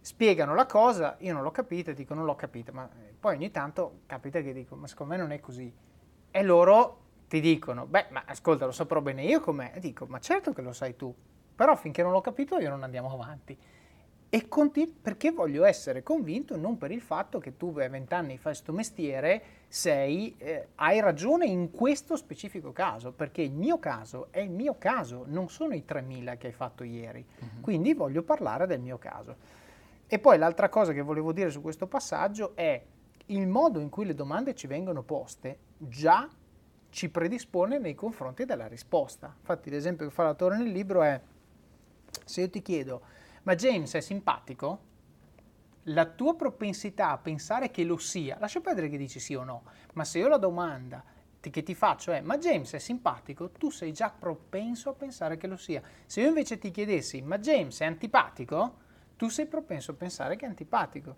spiegano la cosa, io non l'ho capita, dico non l'ho capita, ma poi ogni tanto capita che dico ma secondo me non è così. E loro ti dicono, beh, ma ascolta, lo saprò bene io com'è. E dico, ma certo che lo sai tu, però finché non l'ho capito io non andiamo avanti. E continu- perché voglio essere convinto non per il fatto che tu a vent'anni fai questo mestiere, sei, eh, hai ragione in questo specifico caso, perché il mio caso è il mio caso, non sono i 3.000 che hai fatto ieri. Uh-huh. Quindi voglio parlare del mio caso. E poi l'altra cosa che volevo dire su questo passaggio è il modo in cui le domande ci vengono poste già ci predispone nei confronti della risposta. Infatti l'esempio che fa l'autore nel libro è se io ti chiedo ma James è simpatico? La tua propensità a pensare che lo sia, lascia perdere che dici sì o no, ma se io la domanda che ti faccio è ma James è simpatico, tu sei già propenso a pensare che lo sia. Se io invece ti chiedessi ma James è antipatico, tu sei propenso a pensare che è antipatico,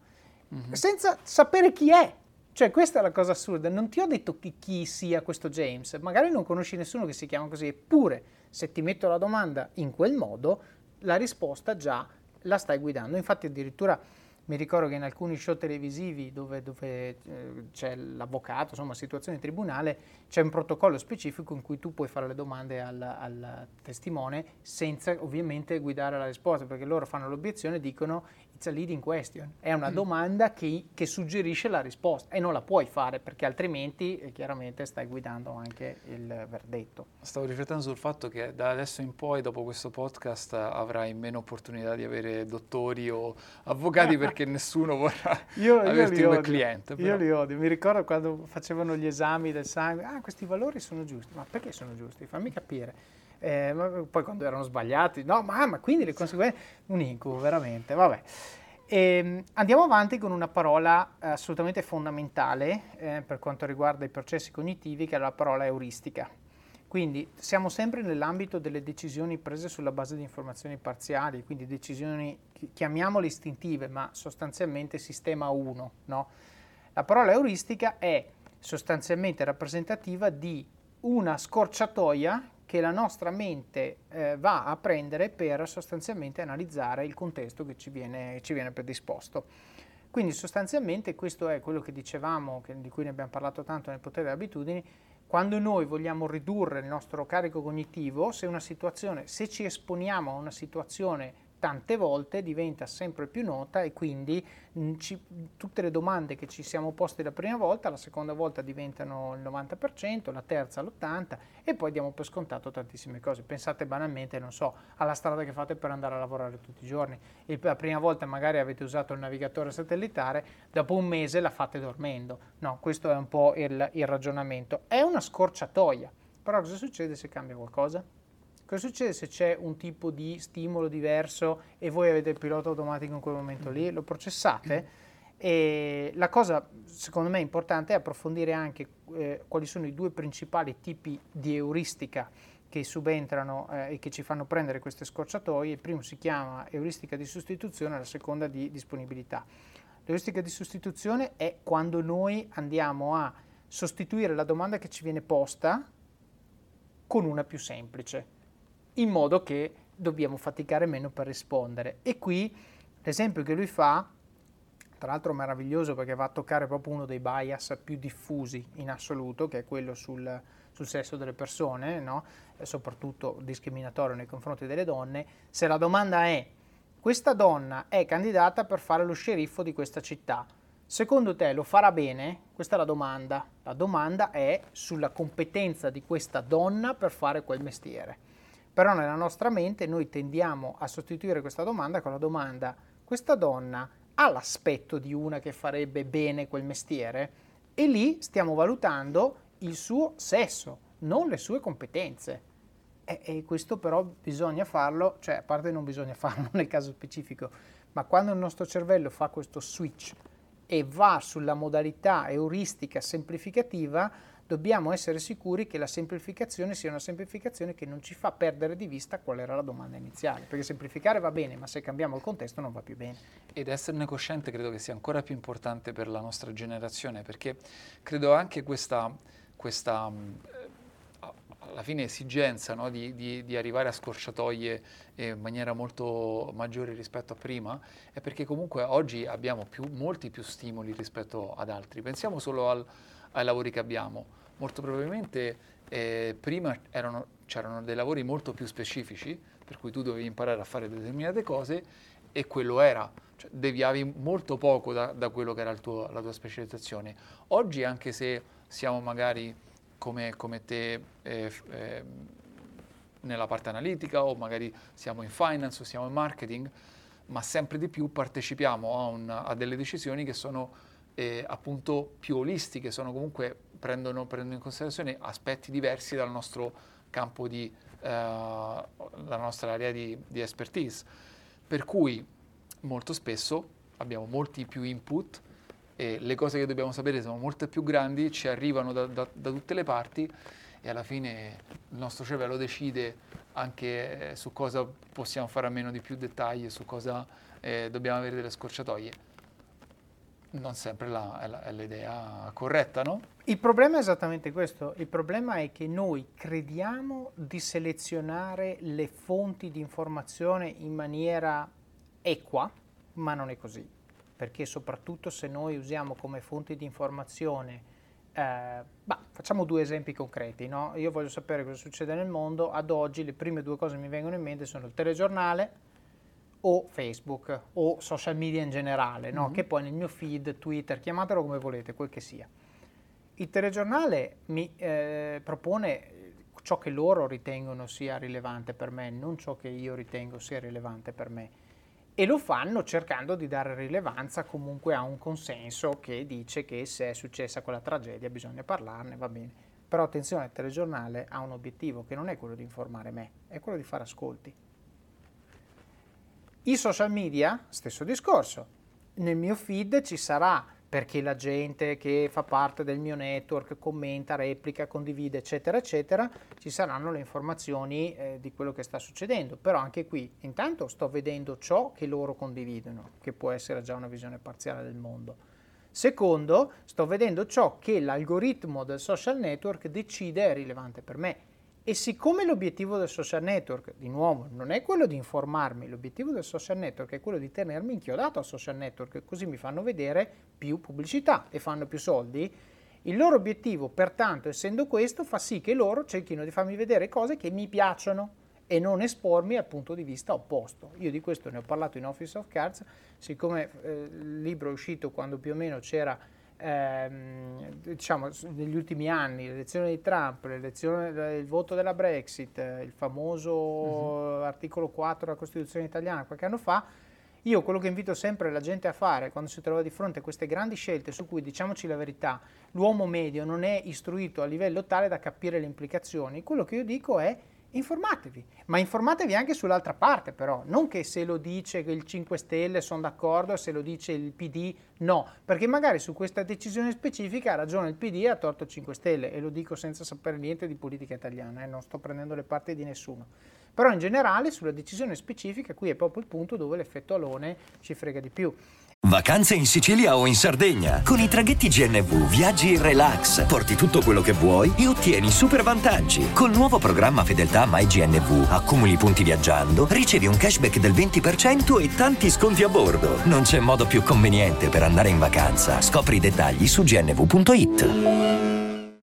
mm-hmm. senza sapere chi è. Cioè, questa è la cosa assurda. Non ti ho detto chi, chi, sia questo James, magari non conosci nessuno che si chiama così, eppure se ti metto la domanda in quel modo, la risposta già la stai guidando. Infatti addirittura mi ricordo che in alcuni show televisivi dove, dove eh, c'è l'avvocato, insomma, situazione in tribunale, c'è un protocollo specifico in cui tu puoi fare le domande al, al testimone senza ovviamente guidare la risposta, perché loro fanno l'obiezione e dicono it's a leading question, è una mm. domanda che, che, suggerisce la risposta e non la puoi fare perché altrimenti eh, chiaramente stai guidando anche il verdetto. Stavo riflettendo sul fatto che da adesso in poi, dopo questo podcast, avrai meno opportunità di avere dottori o avvocati perché nessuno vorrà io, averti io come cliente. Però. Io li odio, mi ricordo quando facevano gli esami del sangue, ah questi valori sono giusti, ma perché sono giusti? Fammi capire. Eh, poi quando erano sbagliati, no, ma, quindi le conseguenze, un incubo, veramente, vabbè. E, ehm, andiamo avanti con una parola assolutamente fondamentale eh, per quanto riguarda i processi cognitivi, che è la parola euristica. Quindi siamo sempre nell'ambito delle decisioni prese sulla base di informazioni parziali, quindi decisioni, chiamiamole istintive, ma sostanzialmente sistema 1. No? La parola euristica è sostanzialmente rappresentativa di una scorciatoia che la nostra mente eh, va a prendere per sostanzialmente analizzare il contesto che ci viene, ci viene predisposto. Quindi sostanzialmente questo è quello che dicevamo, che, di cui ne abbiamo parlato tanto nel potere delle abitudini, quando noi vogliamo ridurre il nostro carico cognitivo, se, una situazione, se ci esponiamo a una situazione tante volte diventa sempre più nota e quindi mm, ci, tutte le domande che ci siamo poste la prima volta, la seconda volta diventano il 90%, la terza l'80% e poi diamo per scontato tantissime cose. Pensate banalmente, non so, alla strada che fate per andare a lavorare tutti i giorni. Il, la prima volta magari avete usato il navigatore satellitare, dopo un mese la fate dormendo. No, questo è un po' il, il ragionamento. È una scorciatoia, però cosa succede se cambia qualcosa? Cosa succede se c'è un tipo di stimolo diverso e voi avete il pilota automatico in quel momento lì? Lo processate? E la cosa secondo me importante è approfondire anche eh, quali sono i due principali tipi di euristica che subentrano eh, e che ci fanno prendere queste scorciatoie. Il primo si chiama euristica di sostituzione, la seconda di disponibilità. L'euristica di sostituzione è quando noi andiamo a sostituire la domanda che ci viene posta con una più semplice in modo che dobbiamo faticare meno per rispondere. E qui l'esempio che lui fa, tra l'altro meraviglioso perché va a toccare proprio uno dei bias più diffusi in assoluto, che è quello sul, sul sesso delle persone, no? soprattutto discriminatorio nei confronti delle donne, se la domanda è questa donna è candidata per fare lo sceriffo di questa città, secondo te lo farà bene? Questa è la domanda. La domanda è sulla competenza di questa donna per fare quel mestiere. Però nella nostra mente noi tendiamo a sostituire questa domanda con la domanda questa donna ha l'aspetto di una che farebbe bene quel mestiere? E lì stiamo valutando il suo sesso, non le sue competenze. E, e, questo però bisogna farlo, cioè a parte non bisogna farlo nel caso specifico, ma quando il nostro cervello fa questo switch e va sulla modalità euristica semplificativa, dobbiamo essere sicuri che la semplificazione sia una semplificazione che non ci fa perdere di vista qual era la domanda iniziale, perché semplificare va bene, ma se cambiamo il contesto non va più bene. Ed esserne cosciente credo che sia ancora più importante per la nostra generazione, perché credo anche questa, questa alla fine esigenza no, di, di, di, arrivare a scorciatoie in maniera molto maggiore rispetto a prima, è perché comunque oggi abbiamo più, molti più stimoli rispetto ad altri. Pensiamo solo al, ai lavori che abbiamo. Molto probabilmente eh, prima erano, c'erano dei lavori molto più specifici, per cui tu dovevi imparare a fare determinate cose e quello era, cioè deviavi molto poco da, da quello che era tuo, la tua specializzazione. Oggi anche se siamo magari come, come te eh, eh, nella parte analitica o magari siamo in finance o siamo in marketing, ma sempre di più partecipiamo a, un, a delle decisioni che sono eh, appunto più olistiche, sono comunque, prendono, prendono, in considerazione aspetti diversi dal nostro campo di, eh, dalla nostra area di, di expertise. Per cui molto spesso abbiamo molti più input e le cose che dobbiamo sapere sono molto più grandi, ci arrivano da, da, da tutte le parti e alla fine il nostro cervello decide anche eh, su cosa possiamo fare a meno di più dettagli, su cosa eh, dobbiamo avere delle scorciatoie non sempre la, è, la, è, l'idea corretta, no? Il problema è esattamente questo, il problema è che noi crediamo di selezionare le fonti di informazione in maniera equa, ma non è così, perché soprattutto se noi usiamo come fonti di informazione eh, bah, facciamo due esempi concreti. No? Io voglio sapere cosa succede nel mondo. Ad oggi le prime due cose che mi vengono in mente sono il telegiornale o Facebook o social media in generale, no? mm-hmm. che poi nel mio feed, Twitter, chiamatelo come volete, quel che sia. Il telegiornale mi eh, propone ciò che loro ritengono sia rilevante per me, non ciò che io ritengo sia rilevante per me e lo fanno cercando di dare rilevanza comunque a un consenso che dice che se è successa quella tragedia bisogna parlarne, va bene. Però attenzione, il telegiornale ha un obiettivo che non è quello di informare me, è quello di fare ascolti. I social media, stesso discorso. Nel mio feed ci sarà perché la gente che fa parte del mio network commenta, replica, condivide, eccetera, eccetera, ci saranno le informazioni eh, di quello che sta succedendo. Però anche qui, intanto sto vedendo ciò che loro condividono, che può essere già una visione parziale del mondo. Secondo, sto vedendo ciò che l'algoritmo del social network decide è rilevante per me e siccome l'obiettivo del social network, di nuovo, non è quello di informarmi, l'obiettivo del social network è quello di tenermi inchiodato al social network, così mi fanno vedere più pubblicità e fanno più soldi, il loro obiettivo, pertanto, essendo questo, fa sì che loro cerchino di farmi vedere cose che mi piacciono e non espormi al punto di vista opposto. Io di questo ne ho parlato in Office of Cards, siccome eh, il libro è uscito quando più o meno c'era ehm, diciamo, negli ultimi anni, l'elezione di Trump, il voto della Brexit, il famoso uh-huh. articolo 4 della Costituzione italiana qualche anno fa, io quello che invito sempre la gente a fare quando si trova di fronte a queste grandi scelte su cui, diciamoci la verità, l'uomo medio non è istruito a livello tale da capire le implicazioni, quello che io dico è informatevi, ma informatevi anche sull'altra parte però, non che se lo dice il 5 Stelle sono d'accordo e se lo dice il PD no, perché magari su questa decisione specifica ha ragione il PD e ha torto il 5 Stelle e lo dico senza sapere niente di politica italiana, eh, non sto prendendo le parti di nessuno. Però in generale sulla decisione specifica qui è proprio il punto dove l'effetto alone ci frega di più. Vacanze in Sicilia o in Sardegna. Con i traghetti GNV viaggi in relax, porti tutto quello che vuoi e ottieni super vantaggi. Col nuovo programma Fedeltà MyGNV accumuli punti viaggiando, ricevi un cashback del 20% e tanti sconti a bordo. Non c'è modo più conveniente per andare in vacanza. Scopri i dettagli su gnv.it.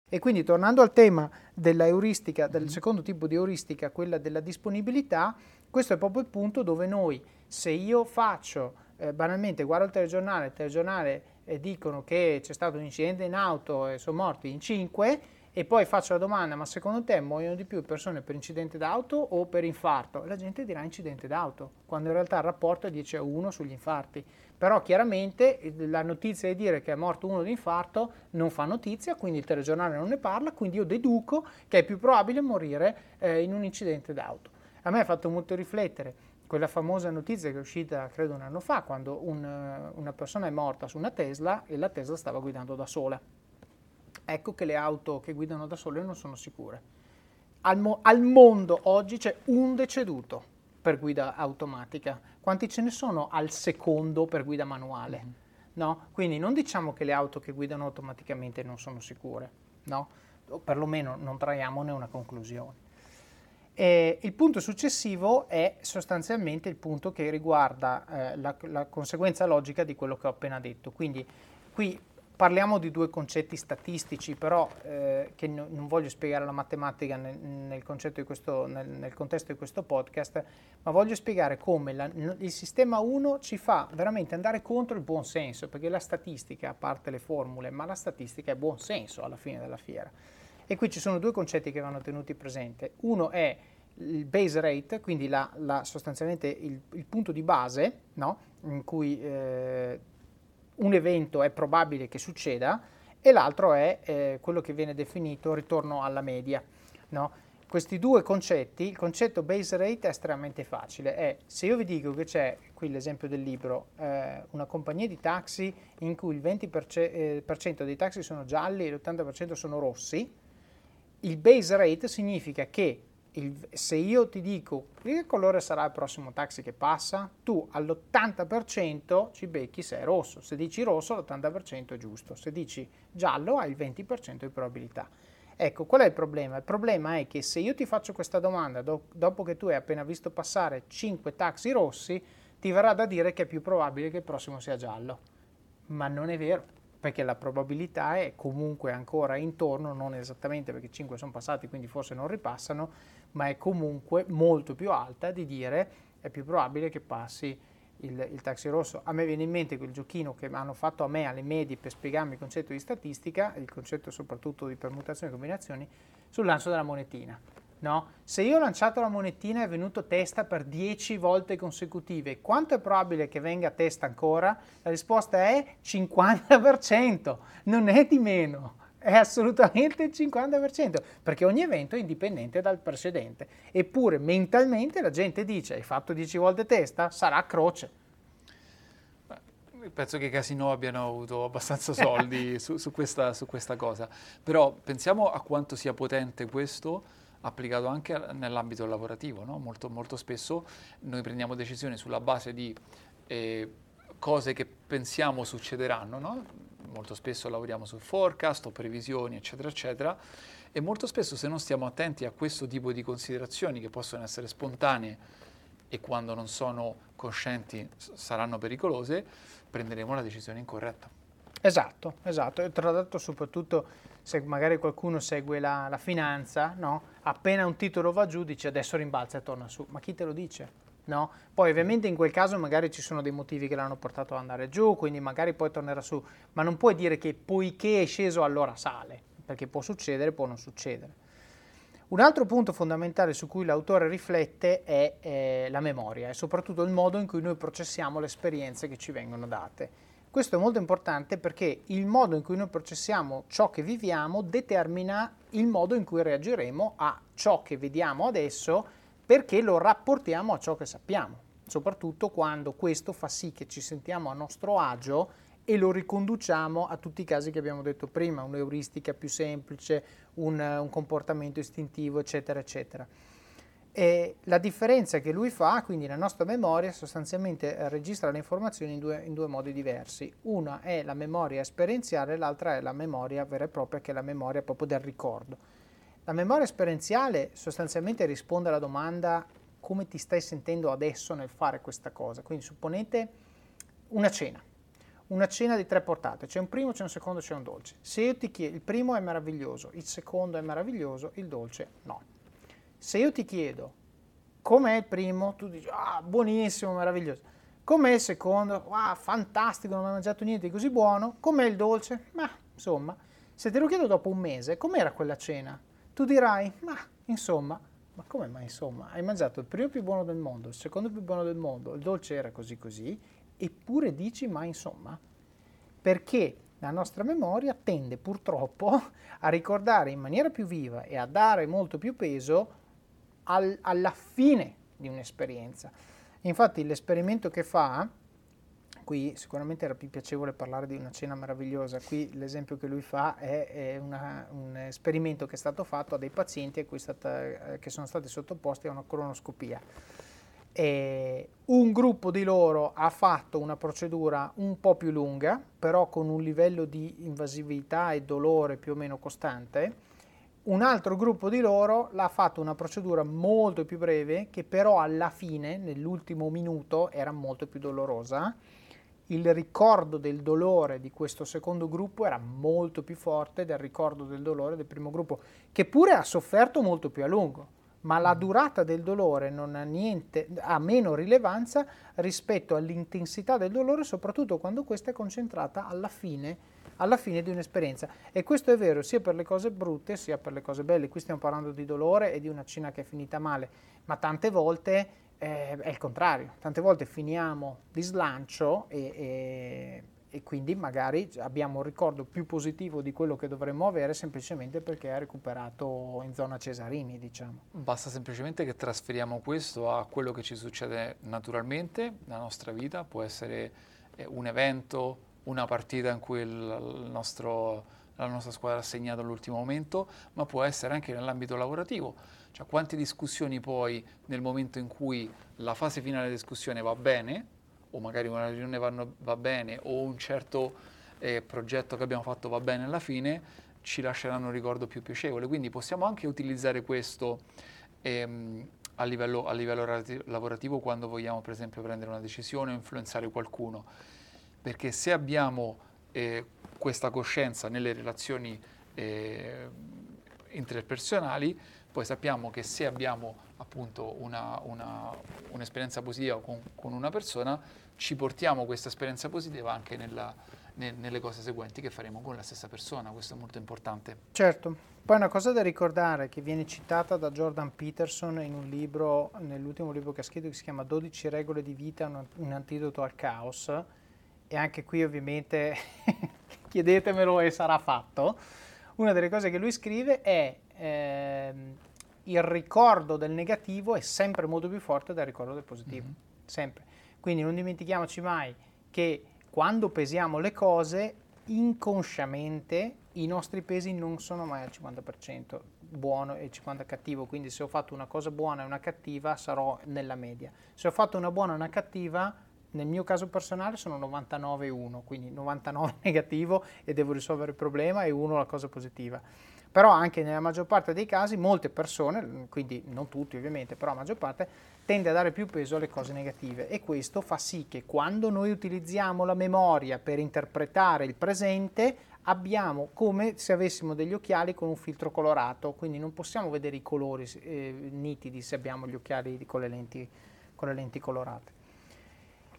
E quindi tornando al tema della euristica, del secondo tipo di euristica, quella della disponibilità, questo è proprio il punto dove noi, se io faccio eh, banalmente guardo il telegiornale, il telegiornale eh, dicono che c'è stato un incidente in auto e sono morti in 5 e poi faccio la domanda, ma secondo te muoiono di più persone per incidente d'auto o per infarto? La gente dirà incidente d'auto, quando in realtà il rapporto è 10 a 1 sugli infarti. Però chiaramente eh, la notizia di dire che è morto uno di infarto non fa notizia, quindi il telegiornale non ne parla, quindi io deduco che è più probabile morire eh, in un incidente d'auto. A me ha fatto molto riflettere quella famosa notizia che è uscita credo un anno fa, quando un, una persona è morta su una Tesla e la Tesla stava guidando da sola. Ecco che le auto che guidano da sole non sono sicure. Al, mo- al mondo oggi c'è un deceduto per guida automatica. Quanti ce ne sono al secondo per guida manuale? Mm-hmm. No? Quindi non diciamo che le auto che guidano automaticamente non sono sicure, no? O perlomeno non traiamone una conclusione. E il punto successivo è sostanzialmente il punto che riguarda eh, la, la, conseguenza logica di quello che ho appena detto. Quindi qui parliamo di due concetti statistici, però eh, che no, non voglio spiegare la matematica nel, nel, questo, nel, nel, contesto di questo podcast, ma voglio spiegare come la, il sistema 1 ci fa veramente andare contro il buon senso, perché la statistica, a parte le formule, ma la statistica è buon senso alla fine della fiera. E qui ci sono due concetti che vanno tenuti presenti. Uno è il base rate, quindi la, la, sostanzialmente il, il, punto di base no? in cui eh, un evento è probabile che succeda, e l'altro è eh, quello che viene definito ritorno alla media. No? Questi due concetti, il concetto base rate è estremamente facile, è se io vi dico che c'è, qui l'esempio del libro, eh, una compagnia di taxi in cui il 20% eh, dei taxi sono gialli e l'80% sono rossi, il base rate significa che il, se io ti dico che colore sarà il prossimo taxi che passa, tu all'80% ci becchi se è rosso. Se dici rosso l'80% è giusto, se dici giallo hai il 20% di probabilità. Ecco, qual è il problema? Il problema è che se io ti faccio questa domanda do, dopo che tu hai appena visto passare 5 taxi rossi, ti verrà da dire che è più probabile che il prossimo sia giallo. Ma non è vero, perché la probabilità è comunque ancora intorno, non esattamente perché 5 sono passati, quindi forse non ripassano, ma è comunque molto più alta di dire è più probabile che passi il, il, taxi rosso. A me viene in mente quel giochino che hanno fatto a me alle medie per spiegarmi il concetto di statistica, il concetto soprattutto di permutazioni e combinazioni, sul lancio della monetina. No? Se io ho lanciato la monetina e è venuto testa per 10 volte consecutive, quanto è probabile che venga testa ancora? La risposta è 50%, non è di meno, è assolutamente il 50%, perché ogni evento è indipendente dal precedente. Eppure mentalmente la gente dice, hai fatto 10 volte testa? Sarà croce. Penso che i casino abbiano avuto abbastanza soldi su, su, questa, su questa cosa, però pensiamo a quanto sia potente questo applicato anche nell'ambito lavorativo. No? Molto, molto, spesso noi prendiamo decisioni sulla base di eh, cose che pensiamo succederanno, no? molto spesso lavoriamo su forecast o previsioni, eccetera, eccetera, e molto spesso se non stiamo attenti a questo tipo di considerazioni che possono essere spontanee e quando non sono coscienti saranno pericolose, prenderemo la decisione incorretta. Esatto, esatto. E tra l'altro soprattutto se magari qualcuno segue la, la finanza, no? appena un titolo va giù dice adesso rimbalza e torna su. Ma chi te lo dice? No? Poi ovviamente in quel caso magari ci sono dei motivi che l'hanno portato ad andare giù, quindi magari poi tornerà su, ma non puoi dire che poiché è sceso allora sale, perché può succedere, può non succedere. Un altro punto fondamentale su cui l'autore riflette è eh, la memoria e soprattutto il modo in cui noi processiamo le esperienze che ci vengono date. Questo è molto importante perché il modo in cui noi processiamo ciò che viviamo determina il modo in cui reagiremo a ciò che vediamo adesso perché lo rapportiamo a ciò che sappiamo, soprattutto quando questo fa sì che ci sentiamo a nostro agio e lo riconduciamo a tutti i casi che abbiamo detto prima, un'euristica più semplice, un, un comportamento istintivo, eccetera, eccetera. E la differenza che lui fa, quindi la nostra memoria, sostanzialmente eh, registra le informazioni in due, in due, modi diversi. Una è la memoria esperienziale, l'altra è la memoria vera e propria, che è la memoria proprio del ricordo. La memoria esperienziale sostanzialmente risponde alla domanda come ti stai sentendo adesso nel fare questa cosa. Quindi supponete una cena, una cena di tre portate, c'è un primo, c'è un secondo, c'è un dolce. Se io ti chiedo, il primo è meraviglioso, il secondo è meraviglioso, il dolce no. Se io ti chiedo com'è il primo, tu dici, ah, buonissimo, meraviglioso. Com'è il secondo? Ah, fantastico, non ho mangiato niente di così buono. Com'è il dolce? Ma, insomma, se te lo chiedo dopo un mese, com'era quella cena? Tu dirai, ma, insomma, ma come mai, insomma, hai mangiato il primo più buono del mondo, il secondo più buono del mondo, il dolce era così così, eppure dici, ma insomma, perché la nostra memoria tende purtroppo a ricordare in maniera più viva e a dare molto più peso al, alla fine di un'esperienza. Infatti l'esperimento che fa, qui sicuramente era più piacevole parlare di una cena meravigliosa, qui l'esempio che lui fa è, è una, un esperimento che è stato fatto a dei pazienti stata, eh, che sono stati sottoposti a una colonoscopia. E un gruppo di loro ha fatto una procedura un po' più lunga, però con un livello di invasività e dolore più o meno costante, un altro gruppo di loro l'ha fatto una procedura molto più breve, che però alla fine, nell'ultimo minuto, era molto più dolorosa. Il ricordo del dolore di questo secondo gruppo era molto più forte del ricordo del dolore del primo gruppo, che pure ha sofferto molto più a lungo, ma la durata del dolore non ha, niente, ha meno rilevanza rispetto all'intensità del dolore, soprattutto quando questa è concentrata alla fine alla fine di un'esperienza. E questo è vero sia per le cose brutte sia per le cose belle. Qui stiamo parlando di dolore e di una cena che è finita male, ma tante volte eh, è il contrario. Tante volte finiamo di slancio e, e, e, quindi magari abbiamo un ricordo più positivo di quello che dovremmo avere semplicemente perché ha recuperato in zona Cesarini, diciamo. Basta semplicemente che trasferiamo questo a quello che ci succede naturalmente nella nostra vita, può essere eh, un evento, una partita in cui il nostro, la nostra squadra ha segnato all'ultimo momento, ma può essere anche nell'ambito lavorativo. Cioè, quante discussioni poi nel momento in cui la fase finale della discussione va bene, o magari una riunione vanno, va bene, o un certo eh, progetto che abbiamo fatto va bene alla fine, ci lasceranno un ricordo più piacevole. Quindi possiamo anche utilizzare questo ehm, a livello, a livello lavorativo quando vogliamo per esempio prendere una decisione o influenzare qualcuno, perché se abbiamo eh, questa coscienza nelle relazioni eh, interpersonali, poi sappiamo che se abbiamo appunto una, una, un'esperienza positiva con, con, una persona, ci portiamo questa esperienza positiva anche nella, ne, nelle cose seguenti che faremo con la stessa persona, questo è molto importante. Certo, poi una cosa da ricordare che viene citata da Jordan Peterson in un libro, nell'ultimo libro che ha scritto che si chiama 12 regole di vita, un, un antidoto al caos, e anche qui ovviamente chiedetemelo e sarà fatto. Una delle cose che lui scrive è eh, il ricordo del negativo è sempre molto più forte del ricordo del positivo, mm-hmm. sempre. Quindi non dimentichiamoci mai che quando pesiamo le cose, inconsciamente i nostri pesi non sono mai al 50% buono e 50% cattivo, quindi se ho fatto una cosa buona e una cattiva sarò nella media. Se ho fatto una buona e una cattiva, nel mio caso personale sono 99 e 1, quindi 99 negativo e devo risolvere il problema e 1 la cosa positiva. Però anche nella maggior parte dei casi molte persone, quindi non tutti ovviamente, però la maggior parte, tende a dare più peso alle cose negative e questo fa sì che quando noi utilizziamo la memoria per interpretare il presente abbiamo come se avessimo degli occhiali con un filtro colorato, quindi non possiamo vedere i colori eh, nitidi se abbiamo gli occhiali con le lenti, con le lenti colorate.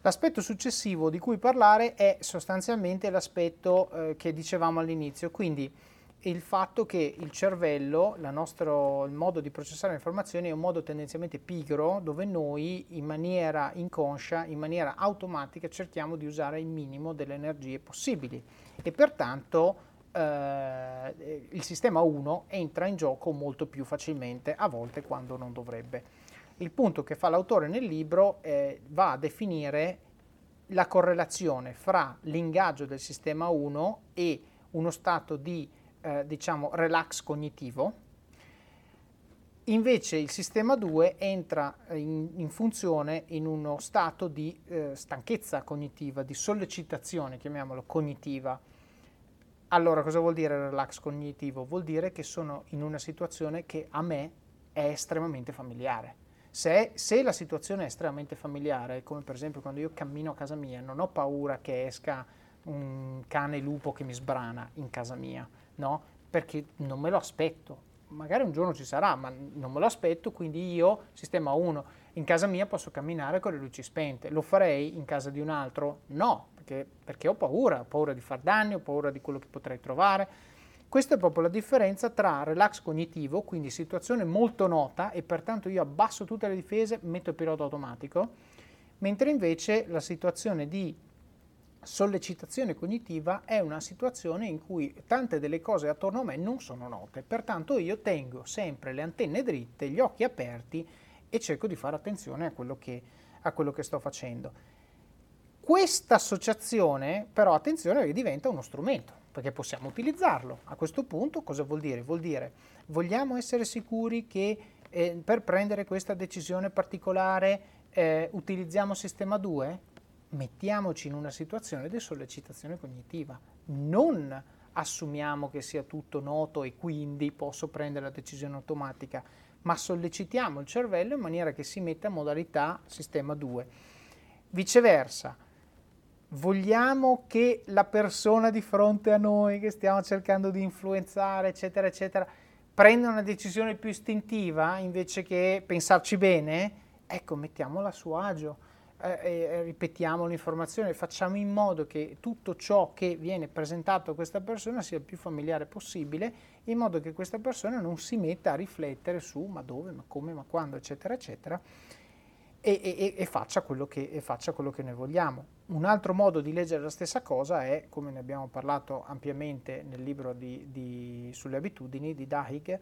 L'aspetto successivo di cui parlare è sostanzialmente l'aspetto eh, che dicevamo all'inizio, quindi il fatto che il cervello, nostro, il modo di processare le informazioni è un modo tendenzialmente pigro dove noi in maniera inconscia, in maniera automatica cerchiamo di usare il minimo delle energie possibili e pertanto eh, il sistema 1 entra in gioco molto più facilmente a volte quando non dovrebbe. Il punto che fa l'autore nel libro eh, va a definire la correlazione fra l'ingaggio del sistema 1 e uno stato di eh, diciamo, relax cognitivo. Invece il sistema 2 entra in, in funzione in uno stato di eh, stanchezza cognitiva, di sollecitazione, chiamiamolo cognitiva. Allora, cosa vuol dire relax cognitivo? Vuol dire che sono in una situazione che a me è estremamente familiare. Se, se, la situazione è estremamente familiare, come per esempio quando io cammino a casa mia, non ho paura che esca un cane lupo che mi sbrana in casa mia, no? Perché non me lo aspetto. Magari un giorno ci sarà, ma non me lo aspetto, quindi io, sistema 1, in casa mia posso camminare con le luci spente. Lo farei in casa di un altro? No, perché, perché ho paura, ho paura di far danni, ho paura di quello che potrei trovare. Questa è proprio la differenza tra relax cognitivo, quindi situazione molto nota e pertanto io abbasso tutte le difese, metto il pilota automatico, mentre invece la situazione di sollecitazione cognitiva è una situazione in cui tante delle cose attorno a me non sono note, pertanto io tengo sempre le antenne dritte, gli occhi aperti e cerco di fare attenzione a quello che, a quello che sto facendo. Questa associazione però attenzione diventa uno strumento, perché possiamo utilizzarlo. A questo punto cosa vuol dire? Vuol dire vogliamo essere sicuri che eh, per prendere questa decisione particolare eh, utilizziamo sistema 2? mettiamoci in una situazione di sollecitazione cognitiva, non assumiamo che sia tutto noto e quindi posso prendere la decisione automatica, ma sollecitiamo il cervello in maniera che si metta in modalità sistema 2. Viceversa, vogliamo che la persona di fronte a noi che stiamo cercando di influenzare, eccetera, eccetera, prenda una decisione più istintiva invece che pensarci bene? Ecco, mettiamola a suo agio eh, eh, ripetiamo l'informazione, facciamo in modo che tutto ciò che viene presentato a questa persona sia il più familiare possibile, in modo che questa persona non si metta a riflettere su ma dove, ma come, ma quando, eccetera, eccetera, e, e, e, faccia che, e, faccia quello che, noi vogliamo. Un altro modo di leggere la stessa cosa è, come ne abbiamo parlato ampiamente nel libro di, di, sulle abitudini di Dahig,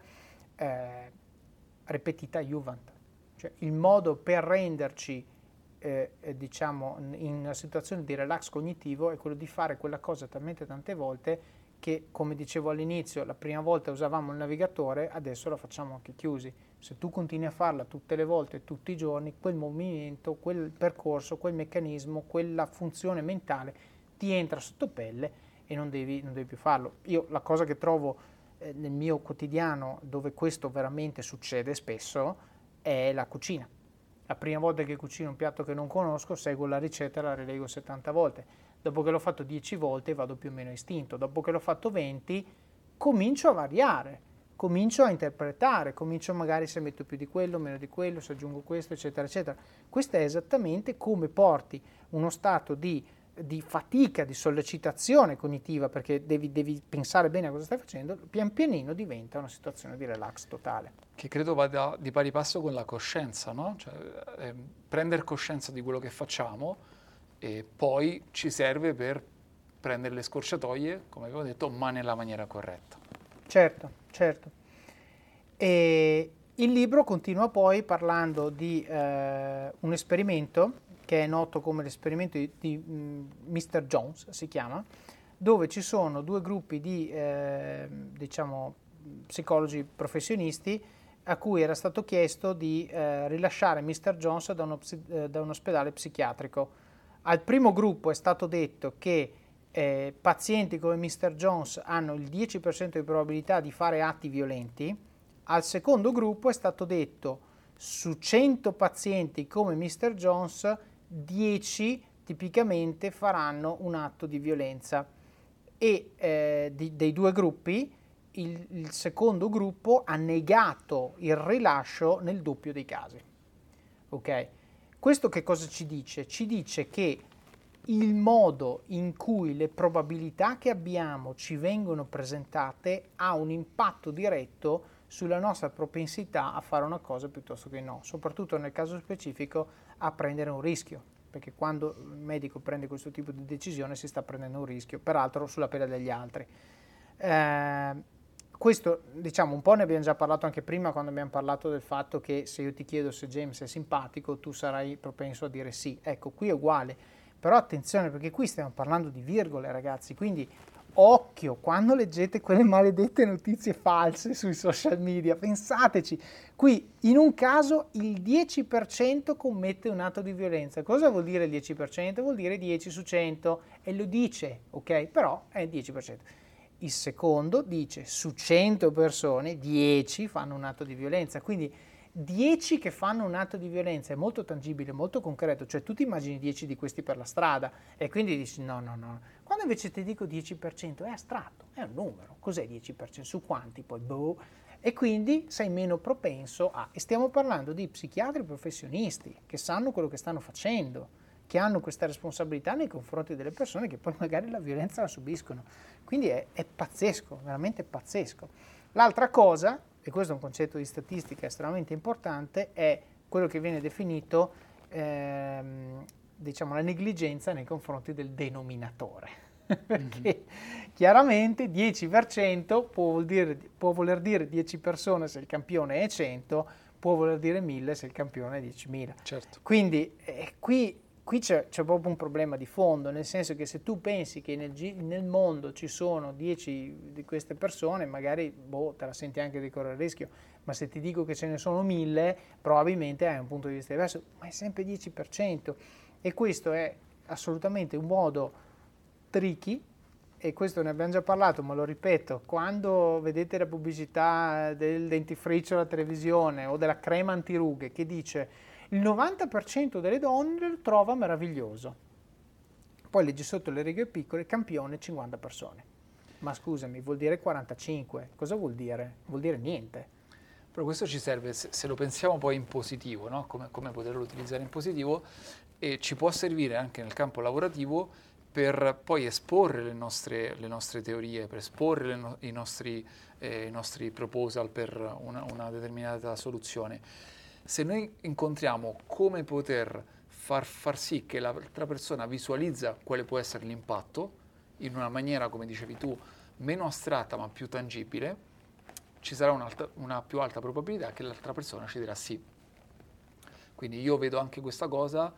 eh, repetita juvent, cioè il modo per renderci eh, eh, diciamo, in una situazione di relax cognitivo è quello di fare quella cosa talmente tante volte che, come dicevo all'inizio, la prima volta usavamo il navigatore, adesso lo facciamo anche chiusi. Se tu continui a farla tutte le volte, tutti i giorni, quel movimento, quel percorso, quel meccanismo, quella funzione mentale ti entra sotto pelle e non devi, non devi più farlo. Io la cosa che trovo eh, nel mio quotidiano dove questo veramente succede spesso è la cucina. La prima volta che cucino un piatto che non conosco, seguo la ricetta e la rilego 70 volte. Dopo che l'ho fatto 10 volte vado più o meno istinto. Dopo che l'ho fatto 20 comincio a variare, comincio a interpretare, comincio magari se metto più di quello, meno di quello, se aggiungo questo, eccetera, eccetera. Questo è esattamente come porti uno stato di di fatica, di sollecitazione cognitiva, perché devi, devi, pensare bene a cosa stai facendo, pian pianino diventa una situazione di relax totale. Che credo vada di pari passo con la coscienza, no? Cioè, eh, prendere coscienza di quello che facciamo e poi ci serve per prendere le scorciatoie, come avevo detto, ma nella maniera corretta. Certo, certo. E il libro continua poi parlando di eh, un esperimento che è noto come l'esperimento di, di Mr. Jones, si chiama, dove ci sono due gruppi di eh, diciamo, psicologi professionisti a cui era stato chiesto di eh, rilasciare Mr. Jones da, uno, eh, da, un ospedale psichiatrico. Al primo gruppo è stato detto che eh, pazienti come Mr. Jones hanno il 10% di probabilità di fare atti violenti, al secondo gruppo è stato detto su 100 pazienti come Mr. Jones 10 tipicamente faranno un atto di violenza e eh, di, dei due gruppi il, il, secondo gruppo ha negato il rilascio nel doppio dei casi. Ok? Questo che cosa ci dice? Ci dice che il modo in cui le probabilità che abbiamo ci vengono presentate ha un impatto diretto sulla nostra propensità a fare una cosa piuttosto che no, soprattutto nel caso specifico a prendere un rischio, perché quando il medico prende questo tipo di decisione si sta prendendo un rischio, peraltro sulla pelle degli altri. Eh, questo, diciamo, un po' ne abbiamo già parlato anche prima quando abbiamo parlato del fatto che se io ti chiedo se James è simpatico, tu sarai propenso a dire sì. Ecco, qui è uguale. Però attenzione perché qui stiamo parlando di virgole, ragazzi, quindi occhio quando leggete quelle maledette notizie false sui social media, pensateci, qui in un caso il 10% commette un atto di violenza. Cosa vuol dire il 10%? Vuol dire 10 su 100 e lo dice, ok? Però è il 10%. Il secondo dice su 100 persone 10 fanno un atto di violenza, quindi 10 che fanno un atto di violenza è molto tangibile, molto concreto, cioè tu ti immagini 10 di questi per la strada e quindi dici no, no, no. Quando invece ti dico 10% è astratto, è un numero, cos'è 10%? Su quanti poi? Boh. E quindi sei meno propenso a... E stiamo parlando di psichiatri professionisti che sanno quello che stanno facendo, che hanno questa responsabilità nei confronti delle persone che poi magari la violenza la subiscono. Quindi è, è pazzesco, veramente pazzesco. L'altra cosa e questo è un concetto di statistica estremamente importante, è quello che viene definito ehm, diciamo, la negligenza nei confronti del denominatore. Perché mm-hmm. chiaramente 10% può, vuol dire, può voler dire 10 persone se il campione è 100, può voler dire 1000 se il campione è 10.000. Certo. Quindi eh, qui qui c'è, c'è, proprio un problema di fondo, nel senso che se tu pensi che nel, nel mondo ci sono 10 di queste persone, magari boh, te la senti anche di correre il rischio, ma se ti dico che ce ne sono 1000, probabilmente hai un punto di vista diverso, ma è sempre 10%. E questo è assolutamente un modo tricky, e questo ne abbiamo già parlato, ma lo ripeto, quando vedete la pubblicità del dentifricio alla televisione o della crema antirughe che dice il 90% delle donne lo trova meraviglioso. Poi leggi sotto le righe piccole, campione 50 persone. Ma scusami, vuol dire 45. Cosa vuol dire? Vuol dire niente. Però questo ci serve, se, lo pensiamo poi in positivo, no? come, come, poterlo utilizzare in positivo, e ci può servire anche nel campo lavorativo per poi esporre le nostre, le nostre teorie, per esporre no, i, nostri, eh, i, nostri, proposal per una, una determinata soluzione se noi incontriamo come poter far, far sì che l'altra persona visualizza quale può essere l'impatto in una maniera, come dicevi tu, meno astratta ma più tangibile, ci sarà una più alta probabilità che l'altra persona ci dirà sì. Quindi io vedo anche questa cosa,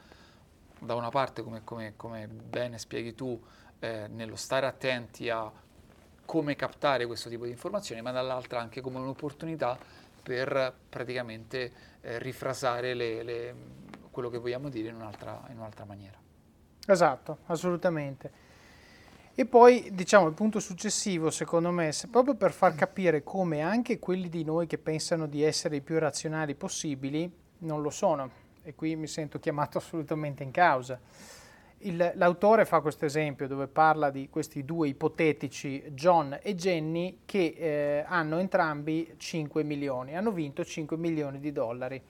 da una parte, come, come, come bene spieghi tu, eh, nello stare attenti a come captare questo tipo di informazioni, ma dall'altra anche come un'opportunità per praticamente eh, rifrasare le, le, quello che vogliamo dire in un'altra, in un'altra maniera. Esatto, assolutamente. E poi, diciamo, il punto successivo, secondo me, proprio per far capire come anche quelli di noi che pensano di essere i più razionali possibili non lo sono. E qui mi sento chiamato assolutamente in causa. Il, l'autore fa questo esempio dove parla di questi due ipotetici John e Jenny che eh, hanno entrambi 5 milioni, hanno vinto 5 milioni di dollari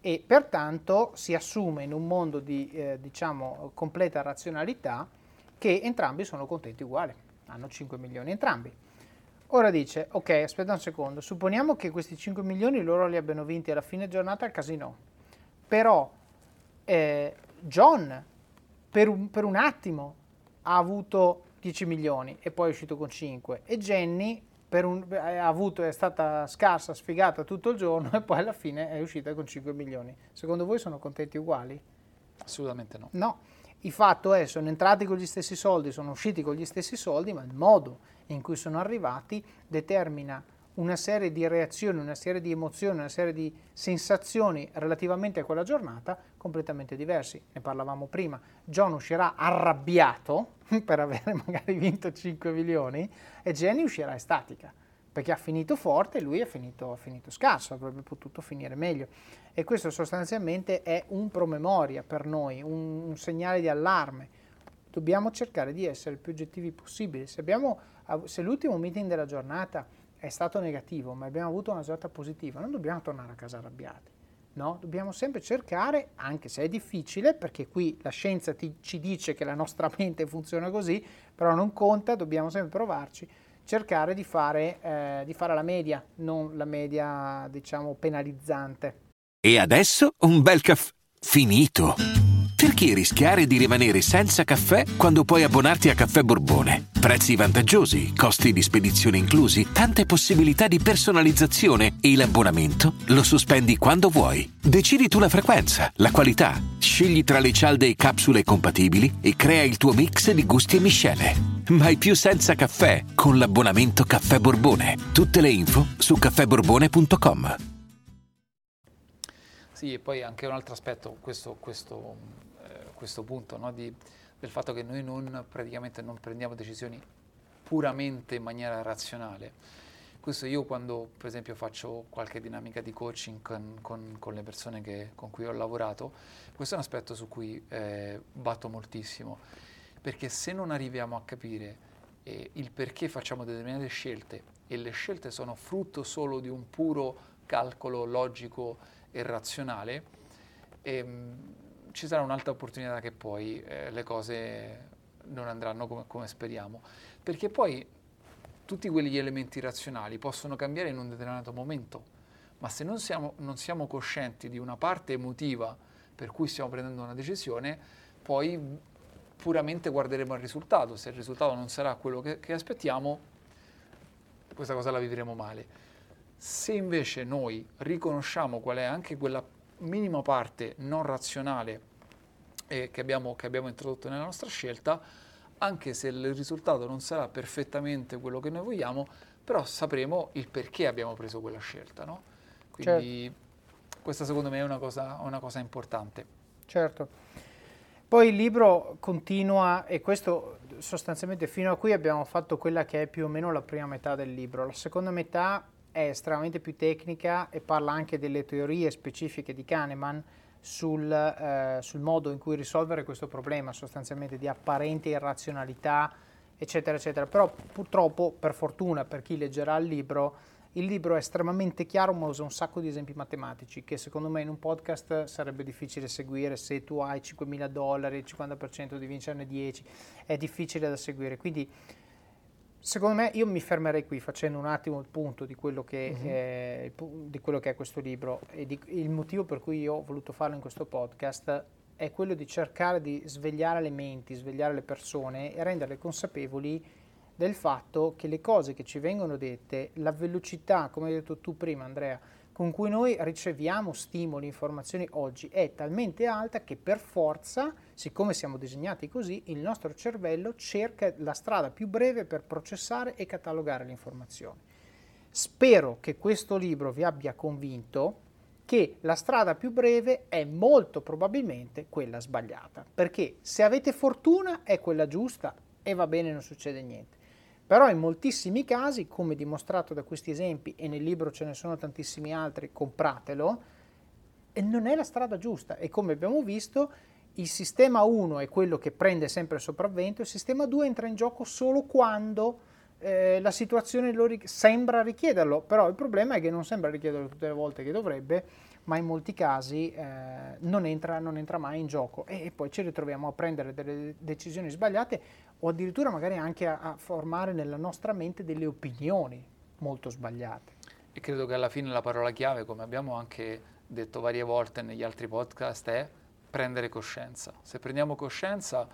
e pertanto si assume in un mondo di eh, diciamo, completa razionalità che entrambi sono contenti uguali, hanno 5 milioni entrambi. Ora dice, ok, aspetta un secondo, supponiamo che questi 5 milioni loro li abbiano vinti alla fine giornata al casino, però eh, John per un, per un attimo ha avuto 10 milioni e poi è uscito con 5 e Jenny un, ha avuto, è stata scarsa, sfigata tutto il giorno e poi alla fine è uscita con 5 milioni. Secondo voi sono contenti uguali? Assolutamente no. No, il fatto è, sono entrati con gli stessi soldi, sono usciti con gli stessi soldi, ma il modo in cui sono arrivati determina una serie di reazioni, una serie di emozioni, una serie di sensazioni relativamente a quella giornata completamente diversi. Ne parlavamo prima. John uscirà arrabbiato per avere magari vinto 5 milioni e Jenny uscirà estatica perché ha finito forte e lui ha finito, finito scarso, avrebbe potuto finire meglio. E questo sostanzialmente è un promemoria per noi, un, un segnale di allarme. Dobbiamo cercare di essere il più oggettivi possibile. Se, abbiamo, se l'ultimo meeting della giornata è stato negativo, ma abbiamo avuto una giornata positiva, non dobbiamo tornare a casa arrabbiati. No? Dobbiamo sempre cercare, anche se è difficile, perché qui la scienza ti, ci dice che la nostra mente funziona così, però non conta, dobbiamo sempre provarci cercare di fare, eh, di fare la media, non la media, diciamo, penalizzante. E adesso un bel caffè finito. Perché rischiare di rimanere senza caffè quando puoi abbonarti a Caffè Borbone? Prezzi vantaggiosi, costi di spedizione inclusi, tante possibilità di personalizzazione e l'abbonamento lo sospendi quando vuoi. Decidi tu la frequenza, la qualità, scegli tra le cialde e capsule compatibili e crea il tuo mix di gusti e miscele. Mai più senza caffè con l'abbonamento Caffè Borbone. Tutte le info su caffèborbone.com. Sì, e poi anche un altro aspetto, questo, questo, questo punto no, di, del fatto che noi non, praticamente non prendiamo decisioni puramente in maniera razionale. Questo io quando per esempio faccio qualche dinamica di coaching con, con, con le persone che, con cui ho lavorato, questo è un aspetto su cui eh, batto moltissimo perché se non arriviamo a capire eh, il perché facciamo determinate scelte e le scelte sono frutto solo di un puro calcolo logico e razionale, ehm, ci sarà un'altra opportunità che poi eh, le cose non andranno come, come speriamo. Perché poi tutti quegli elementi razionali possono cambiare in un determinato momento, ma se non siamo, non siamo, coscienti di una parte emotiva per cui stiamo prendendo una decisione, poi puramente guarderemo al risultato. Se il risultato non sarà quello che, che aspettiamo, questa cosa la vivremo male. Se invece noi riconosciamo qual è anche quella minima parte non razionale eh, che, abbiamo, che abbiamo introdotto nella nostra scelta, anche se il risultato non sarà perfettamente quello che noi vogliamo, però sapremo il perché abbiamo preso quella scelta. No? Quindi certo. questa secondo me è una cosa, una cosa importante. Certo. Poi il libro continua, e questo sostanzialmente fino a qui abbiamo fatto quella che è più o meno la prima metà del libro. La seconda metà è estremamente più tecnica e parla anche delle teorie specifiche di Kahneman sul, eh, sul modo in cui risolvere questo problema, sostanzialmente di apparente irrazionalità, eccetera, eccetera. Però purtroppo, per fortuna, per chi leggerà il libro, il libro è estremamente chiaro, ma usa un sacco di esempi matematici che secondo me in un podcast sarebbe difficile seguire se tu hai 5.000 dollari, il 50% di vincerne 10, è difficile da seguire. Quindi secondo me io mi fermerei qui facendo un attimo il punto di quello che, uh-huh. è, di quello che è, questo libro e di, il motivo per cui io ho voluto farlo in questo podcast è quello di cercare di svegliare le menti, svegliare le persone e renderle consapevoli del fatto che le cose che ci vengono dette, la velocità, come hai detto tu prima Andrea, con cui noi riceviamo stimoli, informazioni oggi è talmente alta che per forza, siccome siamo disegnati così, il nostro cervello cerca la strada più breve per processare e catalogare le informazioni. Spero che questo libro vi abbia convinto che la strada più breve è molto probabilmente quella sbagliata, perché se avete fortuna è quella giusta e va bene, non succede niente. Però in moltissimi casi, come dimostrato da questi esempi, e nel libro ce ne sono tantissimi altri, compratelo, non è la strada giusta. E come abbiamo visto, il sistema 1 è quello che prende sempre il sopravvento, il sistema 2 entra in gioco solo quando eh, la situazione ri- sembra richiederlo, però il problema è che non sembra richiederlo tutte le volte che dovrebbe, ma in molti casi eh, non, entra, non, entra, mai in gioco e, e, poi ci ritroviamo a prendere delle decisioni sbagliate o addirittura magari anche a, a formare nella nostra mente delle opinioni molto sbagliate. E credo che alla fine la parola chiave, come abbiamo anche detto varie volte negli altri podcast, è prendere coscienza. Se prendiamo coscienza,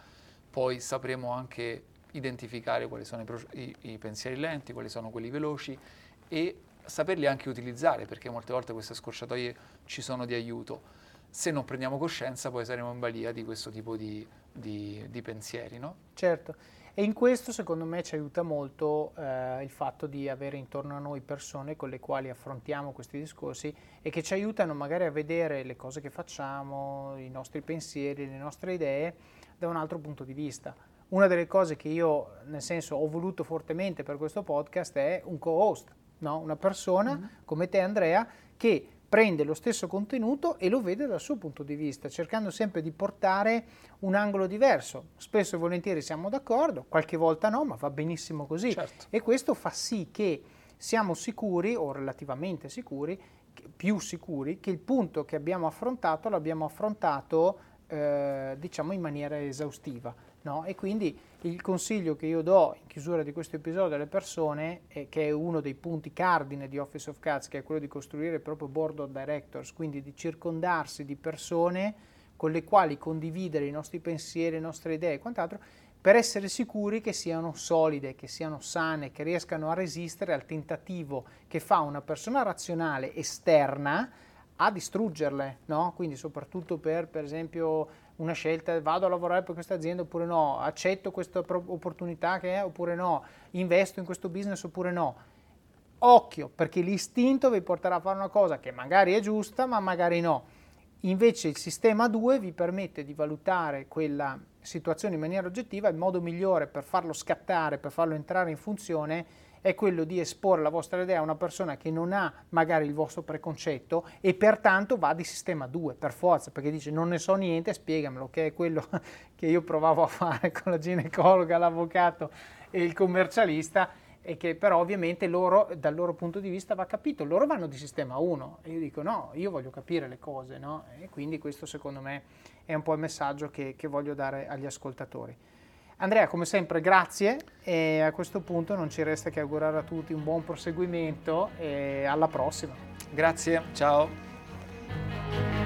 poi sapremo anche identificare quali sono i, i, i, pensieri lenti, quali sono quelli veloci e saperli anche utilizzare, perché molte volte queste scorciatoie ci sono di aiuto. Se non prendiamo coscienza poi saremo in balia di questo tipo di, di, di pensieri. No? Certo, e in questo secondo me ci aiuta molto eh, il fatto di avere intorno a noi persone con le quali affrontiamo questi discorsi e che ci aiutano magari a vedere le cose che facciamo, i nostri pensieri, le nostre idee da un altro punto di vista una delle cose che io, nel senso, ho voluto fortemente per questo podcast è un co-host, no? una persona mm-hmm. come te Andrea che prende lo stesso contenuto e lo vede dal suo punto di vista, cercando sempre di portare un angolo diverso. Spesso e volentieri siamo d'accordo, qualche volta no, ma va benissimo così. Certo. E questo fa sì che siamo sicuri, o relativamente sicuri, più sicuri, che il punto che abbiamo affrontato l'abbiamo affrontato eh, diciamo in maniera esaustiva No? E quindi il consiglio che io do in chiusura di questo episodio alle persone, è, che è uno dei punti cardine di Office of Cats, che è quello di costruire il proprio board of directors, quindi di circondarsi di persone con le quali condividere i nostri pensieri, le nostre idee e quant'altro, per essere sicuri che siano solide, che siano sane, che riescano a resistere al tentativo che fa una persona razionale esterna a distruggerle, no? quindi soprattutto per, per esempio, una scelta, vado a lavorare per questa azienda oppure no, accetto questa opportunità che è oppure no, investo in questo business oppure no. Occhio, perché l'istinto vi porterà a fare una cosa che magari è giusta, ma magari no. Invece il sistema 2 vi permette di valutare quella situazione in maniera oggettiva, il modo migliore per farlo scattare, per farlo entrare in funzione è quello di esporre la vostra idea a una persona che non ha magari il vostro preconcetto e pertanto va di sistema 2 per forza, perché dice non ne so niente, spiegamelo, che è quello che io provavo a fare con la ginecologa, l'avvocato e il commercialista e che però ovviamente loro, dal loro punto di vista va capito, loro vanno di sistema 1 e io dico no, io voglio capire le cose, no? E quindi questo secondo me è un po' il messaggio che, che voglio dare agli ascoltatori. Andrea, come sempre, grazie e a questo punto non ci resta che augurare a tutti un buon proseguimento e alla prossima. Grazie, ciao.